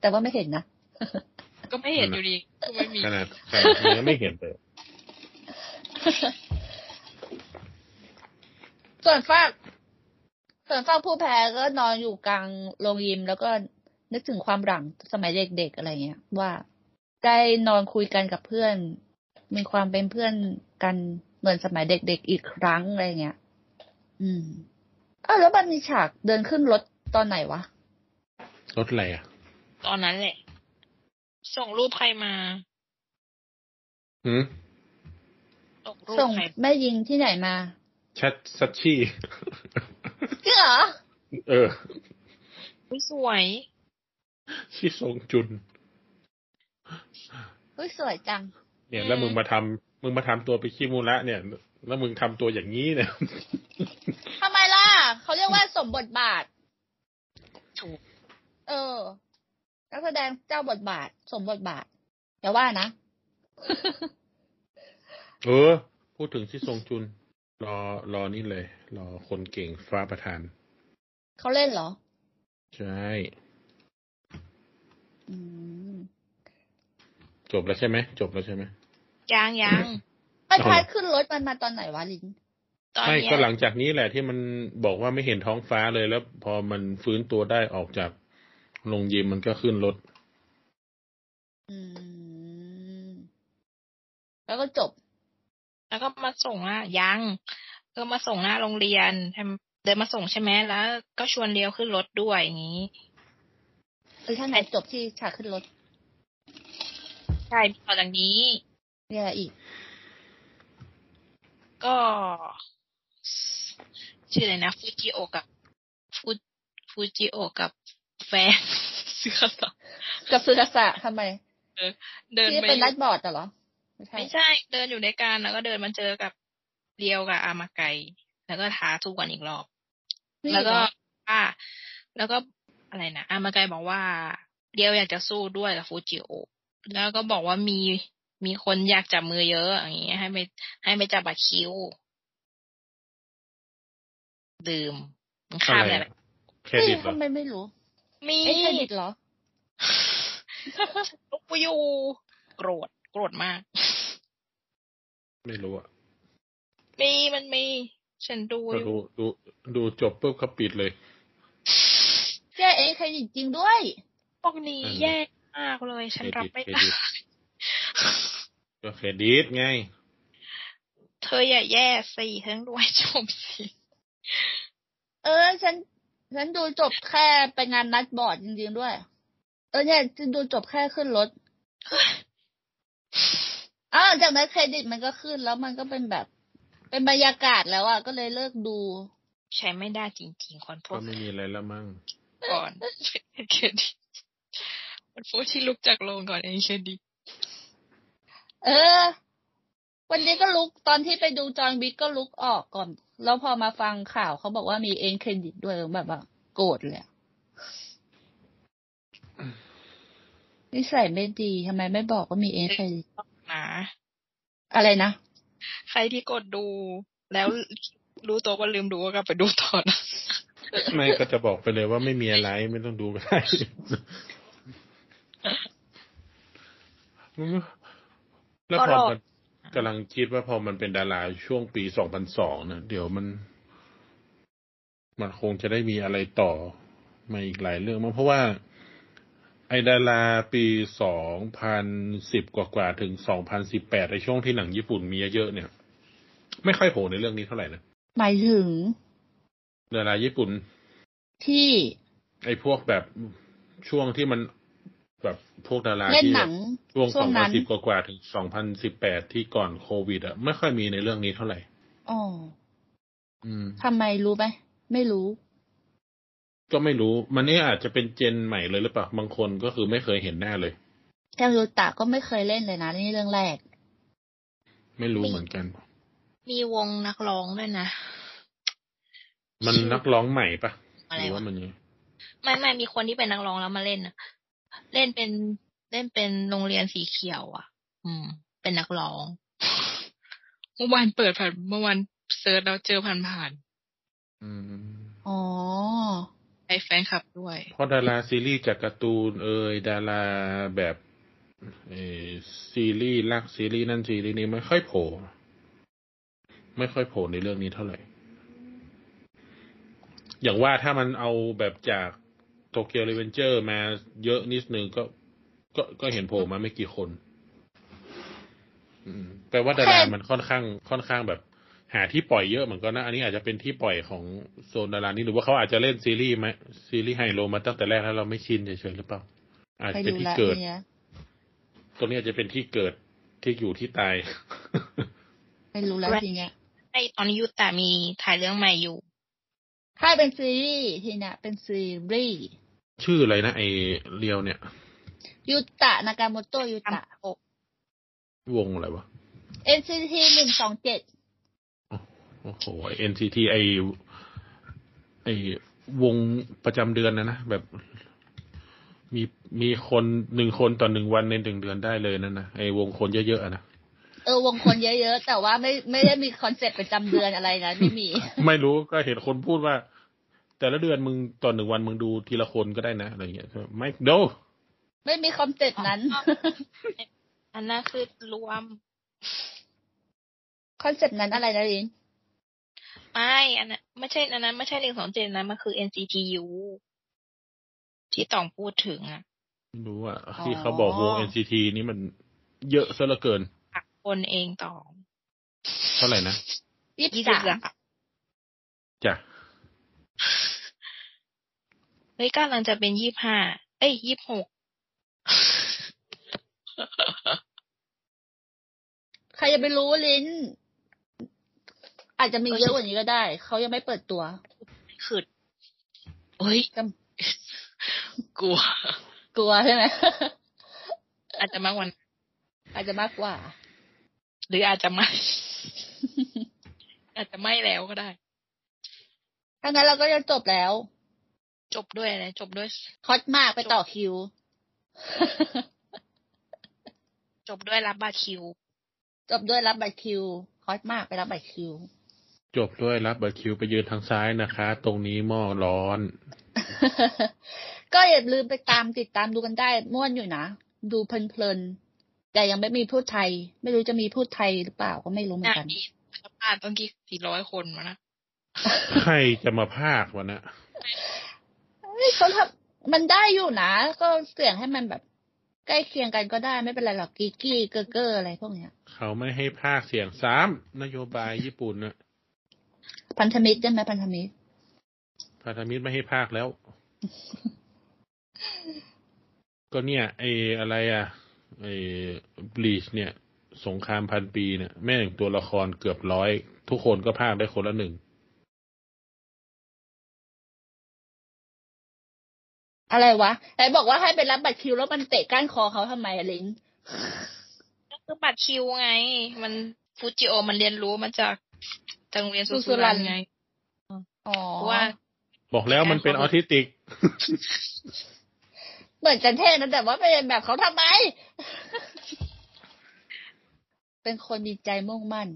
แต่ว่าไม่เห็นนะ ก็ไม่เห็นอยู่ดีก็ไม่มีขนาดขนาดนี้ไม่เห็นเลยส่วนฝากส่วนฝากผู้แพ้ก็นอนอยู่กลางโรงยิม แล้วก็นึกถึงความหลังสมัยเด็กๆอะไรเงี้ย ว่าได้นอนคุยกันกับเพื่อน มีความเป็นเพื่อนกันเหมือนสมัยเด็กๆอีกครั้งอะไรเงี้ย อืมอ้าวแล้วมันมีฉากเดินขึ้นรถตอนไหนวะ รถอะไรอะ ตอนนั้นแหละ ส่งรูปใครมาหืมส่งรูปส่งใครแม่ยิงที่ไหนมาชัดซัชชี่จริงเหรอ เอออุ๊ยสวยที่ทรงจุนเฮ้ยสวยจัง เนี่ย แล้วมึงมาทำมึงมาทำตัวไปนขี้มูระเนี่ย แล้วมึงทำตัวอย่างนี้เนี่ยทำไมล่ะเขาเรียกว่าสมบทบาท ถูก เออนักแสดงเจ้าบทบาท สมบทบาทอย่าว่านะ เออ พูดถึงที่ทรงจุน รอรอนี่เลย รอคนเก่งฟ้าประธาน เขาเล่นเหรอ ใช่อืมจบแล้วใช่ไหม จบแล้วใช่ไหมยังยัง ไอ้พายขึ้นรถมันมาตอนไหนวะลินตอนไม่เนี้ยก็หลังจากนี้แหละที่มันบอกว่าไม่เห็นท้องฟ้าเลยแล้ว พอมันฟื้นตัวได้ออกจากโรงยิมมันก็ขึ้นรถอืมแล้วก็จบ แล้วก็มาส่งอะยังก็มาส่งหน้าโรงเรียนทำเดินมาส่งใช่ไหมแล้ว ก็ชวนเลี้ยวขึ้นรถด้วยอย่างนี้เออถ้าไหนจบที่ฉากขึ้นรถ ใช่ต่อจากนี้เนี่ยอะไรอีก ก็ชื่ออะไรนะฟูจิโอกับฟูฟูจิโอกับแฟนเสื้อสองกับสุดาสะทำไมเดินที่ไปเป็นอรัยู่ดบอร์ดอะเหรอไม่ใช่ไม่ใช่ เดินอยู่ในการแล้วก็เดินมาเจอกับเรียวกับอามาไกแล้วก็ท้าทุกวันอีกรอบนี่แล้วก็เหรอว่าแล้วก็อะไรนะอามาไกบอกว่าเดียวอยากจะสู้ด้วยกับฟูจิโอแล้วก็บอกว่ามี มีคนอยากจับมือเยอะอย่างเงี้ยให้ไปให้ไปจับบัตรคิวดื่มมันข้ามอะไรอะไรอะเครเฮ้ยดิตเหรอทำไมไม่รู้ มีเอ็กเครดิตเหรอลูกอยู่โกรธโกรธมาก ไม่รู้อะมีมันมี ฉันดูก็อยู่ดูดูดูจบปุ๊บเขาปิดเลยแย่เอ็กเครดิตจริงด้วยพวกนี้นั่นแหละแย่มากเลย ฉันรับไม่เครได้ดิต ก็เครดิตไง เธออย่าแย่สิเธอต้องดูให้จบสิเออ ฉัน ฉันดูจบแค่ไปงานนัดบอร์ดจริงๆด้วย เออเนี่ยฉันดูจบแค่ขึ้นรถอ้าวจากนั้นเครดิตมันก็ขึ้นแล้วมันก็เป็นแบบ เป็นบรรยากาศแล้วอะก็เลยเลิกดู ใช้ไม่ได้จริงๆคนพก็วกไม่มีอะไรแล้วมั้งก่อนเป็นเครดิตมันพวกที่ลุกจากโรงก่อนเองเครดิต เออ วันนี้ก็ลุกตอนที่ไปดู John Wick ก็ลุกออกก่อน แล้วพอมาฟังข่าวเขาบอกว่ามี end credit ด้วยแบบว่าโกรธเลยอะนิสัยไม่ดีทำไมไม่บอกว่ามีเอ็นเครดิตนะอะไรนะ ใครที่กดดูแล้วรู้ตัวว่าลืมดูก็กลับไปดูต่อนะไม่ก็จะบอกไปเลยว่าไม่มีอะไรไม่ต้องดูก็ได้ แล้วพอมันกำลังคิดว่าพอมันเป็นดาราช่วงปีสองพันสองนะเดี๋ยวมัน มันคงจะได้มีอะไรต่อมาอีกหลายเรื่องมั้งเพราะว่า ไอดาราปีสองพันสิบกว่าๆถึงสองพันสิบแปดในช่วงที่หนังญี่ปุ่นมีเยอะๆเนี่ย ไม่ค่อยโผล่ในเรื่องนี้เท่าไหร่นะหมายถึงดาราญี่ปุ่น ที่ ไอ้พวกแบบช่วงที่มัน แบบพวกดาราเล่นที่หแบนับงช่วงช่สวองงพันนั้นสิบกว่าๆถึงสองพันสิบแปดที่ก่อนโควิดอะไม่ค่อยมีในเรื่องนี้เท่าไหร่อ๋ออืมทำไมรู้ไหมไม่รู้ ก็ไม่รู้ มันนี่อาจจะเป็นเจนใหม่เลยหรือเปล่าบางคนก็คือไม่เคยเห็นหน้าเลยแคมยูตะก็ไม่เคยเล่นเลยนะนี่เรื่องแรก ไม่รู้เหมือนกัน มีวงนักร้องด้วยนะ มันนักร้องใหม่ปะอะไรหรือวะว่ามันยังไม่ไม่มีคนที่เป็นนักร้องแล้วมาเล่นนะ เล่นเป็นเล่นเป็นโรงเรียนสีเขียว อะ อืม เป็นนักร้อง เมื่อวานเปิดผ่านเมื่อวาน search แล้วเจอผ่านผ่านอืมอ๋อๆไอแฟนคลับด้วย เพราะดาราซีรีส์จากการ์ตูนเอ่ยดาราแบบเออซีรีส์รักซีรีส์นั่นซีรีส์นี้ไม่ค่อยโผล่ไม่ค่อยโผล่ในเรื่องนี้เท่าไหร่ อย่างว่าถ้ามันเอาแบบจาก โตเกียวรีเวนเจอร์มาเยอะนิดนึงก็ ก็ก็เห็นโผล่มาไม่กี่คนอืมแปลว่าดารามันค่อนข้าง ค่อนข้างแบบ หาที่ปล่อยเยอะเหมือนกันนะ อันนี้อาจจะเป็นที่ปล่อยของโซนดารานี้หรือว่าเขาอาจจะเล่นซีรีส์ไหมซีรีส์ไฮโลมาตั้งแต่แรกแล้วเราไม่ชินเฉยๆหรือเปล่า อาจไปจะเป็นดูที่แลวเกิดเนี่ยตรงนี้อาจจะเป็นที่เกิดที่อยู่ที่ตายไม่รู้แล้วทีเนี้ยไอตอนนี้ยูแต่มีถ่ายเรื่องใหม่อยู่ ถ้าเป็นซีรีส์ทีเนี้ยเป็นซีรีส์ ชื่ออะไรนะไอเรียวเนี่ยยูตะนากาโมโตะยูตะวงอะไรวะ NCT หนึ่งสองเจ็ดโอ้โห NCT ไอไอวงประจำเดือนนะนะแบบ มีมีคนหนึ่งคนต่อหนึ่งวันในหนึ่งเดือนได้เลยนั่นนะไอวงคนเยอะๆอะนะเออวงคนเยอะๆแต่ว่าไม่ไม่ได้มีคอนเซ็ปต์ประจำเดือนอะไรนะไม่มี ไม่รู้ก็เห็นคนพูดว่า แต่ละเดือนมึงต่อหนึ่งวันมึงดูทีละคนก็ได้นะอะไรเงี้ยไม่โดไม่มีคอนเซ็ปต์นั้น อันนั้นคือรวม คอนเซ็ปต์นั้นอะไรนะลินไม่อันนั้นไม่ใช่อันนั้นไม่ใช่หนึ่งสองเจ็ดนะมันคือ NCTU ที่ต้องพูดถึงอะไม่รู้อะ ที่เขาบอกวง NCT นี่มันเยอะซะเหลือเกินอักคนเองต่อ เท่าไหร่นะยี่ยี่สิสิบบสามสามจ้ะ เฮ้ยกำลังจะเป็นยี่ห้า เอ้ยยี่หก ใครจะไปรู้ลินอาจจะมีเยอะกว่านี้ก็ได้ เขายังไม่เปิดตัวขึ้นเฮ้ยจกลัว กลัวใช่ไหม อาจจะมากกว่านั้นอาจจะมากกว่า หรืออาจจะไม่ อาจจะไม่แล้วก็ได้ ถ้างั้นเราก็จะจบแล้ว จบด้วยอะไรจบด้วยฮอตมากไปต่อคิว จบด้วยรับบัตรคิว จบด้วยรับบัตรคิวฮอตมากไปรับบัตรคิว จบด้วยรับบัตรคิวไปยืนทางซ้ายนะคะ ตรงนี้หม้อร้อน ก็อย่าลืมไปตามติดตามดูกันได้ม่วนอยู่นะดูเพลินๆแต่ยังไม่มีพูดไทย ไม่รู้จะมีพูดไทยหรือเปล่าก็ไม่รู้เหมือนกันมีสัมภาษณ์ต้องกี่สี่ร้อยคนมานะ ใครจะมาภาควะนะเฮ้ยเขาทำมันได้อยู่นะ ก็เสียงให้มันแบบใกล้เคียงกันก็ได้ไม่เป็นไรหรอกกีกี้เกอร์เกอร์อะไรพวกเนี้ย เขาไม่ให้ภาคเสียงซ้ำนโยบายญี่ปุ่นนะพันธมิตรได้ไหมพันธมิตรพันธมิตรไม่ให้ภาคแล้ว ก็เนี่ยไออะไรอะไอบลีชเนี่ย สงครามพันปีเนี่ย แม่งตัวละครเกือบร้อย ทุกคนก็ภาคได้คนละหนึ่ง อะไรวะไหนบอกว่าให้ไปรับบัตรคิวแล้วมันเตะก้านคอเขาทำไมอะลิงก็คือบัตรคิวไง มันฟูจิโอมันเรียนรู้มาจากจากโรงเรียนสุสุสุรัรันนไงอ๋อเพราะว่า บอกแล้วมันเป็นออทิสติก เหมือนกันเท่นะแต่ว่าไปเรียนแบบเขาทำไม เป็นคนมีใจมุ่งมั่น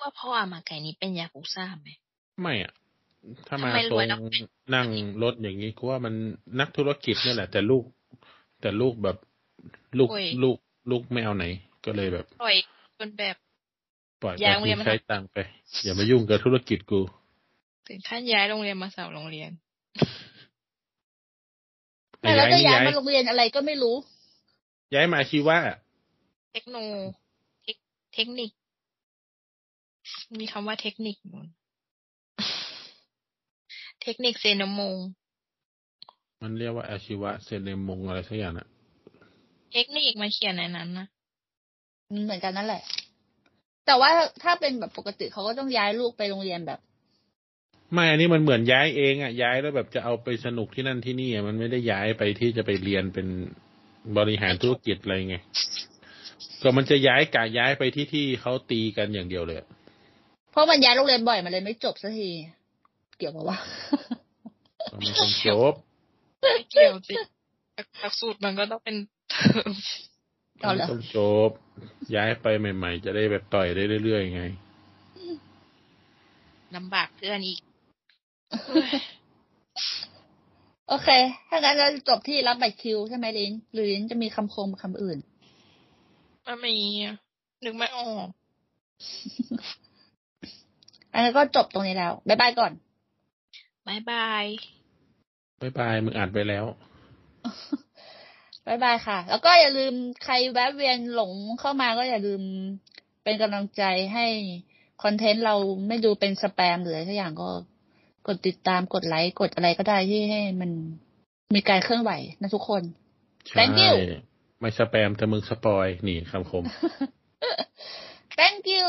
ว่าพ่ออามาไก่นี้เป็นยากุซ่าไหม ไม่อะ ถ้ามาทำไมทรรวยงแล้วนั่งรถอย่างนี้กูว่ามันนักธุรกิจนี่แหละ แต่ลูก แต่ลูกแบบลูกโอ้ยลูกลูกไม่เอาไหน ก็เลยแบบปล่อยจนแบบปล่อยย้ายไปโรงเรียนมาใช้ตังค์ไป อย่ามายุ่งกับธุรกิจกูถึงขั้นย้ายโรงเรียนมาสาวโรงเรียนแต่แล้วจะย้ายย้ายมาโรงเรียนอะไรก็ไม่รู้ ย้ายมาอาชีวะเทคโนเทคเทคนิค มีคำว่าเทคนิคนู่น เทคนิคเซนโมง มันเรียกว่าอาชีวะเซนเนมงอะไรสักอย่างน่ะเทคนิคมาเขียนในนั้นนะเหมือนกันนั่นแหละ แต่ว่าถ้าเป็นแบบปกติเขาก็ต้องย้ายลูกไปโรงเรียนแบบ ไม่อันนี้มันเหมือนย้ายเองอะย้ายแล้วแบบจะเอาไปสนุกที่นั่นที่นี่อะมันไม่ได้ย้ายไปที่จะไปเรียนเป็นบริหารธุรกิจอะไรไงก็มันจะย้ายกะย้ายไปที่ที่เขาตีกันอย่างเดียวเลยอะเพราะมันย้ายโรงเรียนบ่อยมันเลยไม่จบสักที เกี่ยวกับว่าก็ไม่ต้องจบไม่เกี่ยวสิหลักหลักสูตรมันก็ต้องเป็นเทอมเอาเหรอไม่ต้องจบ ย้ายไปใหม่ ๆ จะได้แบบต่อยได้เรื่อยๆไงลำบากเพื่อนอีก โอเค ถ้างั้นเราจบที่รับบัตรคิวใช่ไหมลินหรือลินจะมีคำคมคำอื่นไม่มีอะนึกไม่ออก อันนั้นก็จบตรงนี้แล้ว บ๊ายบายก่อน bye byeบ๊ายบายมึงอ่านไปแล้วบ๊ายบายค่ะ แล้วก็อย่าลืมใครแวะเวียนหลงเข้ามาก็อย่าลืมเป็นกำลังใจให้คอนเทนต์เราไม่ดูเป็นสแปมหรืออะไรสักอย่างก็กดติดตามกดไลค์กดอะไรก็ได้ที่ให้มันมีการเคลื่อนไหวนะทุกคนใช่ Thank you ไม่สแปมแต่มึงสปอยนี่คำคม thank you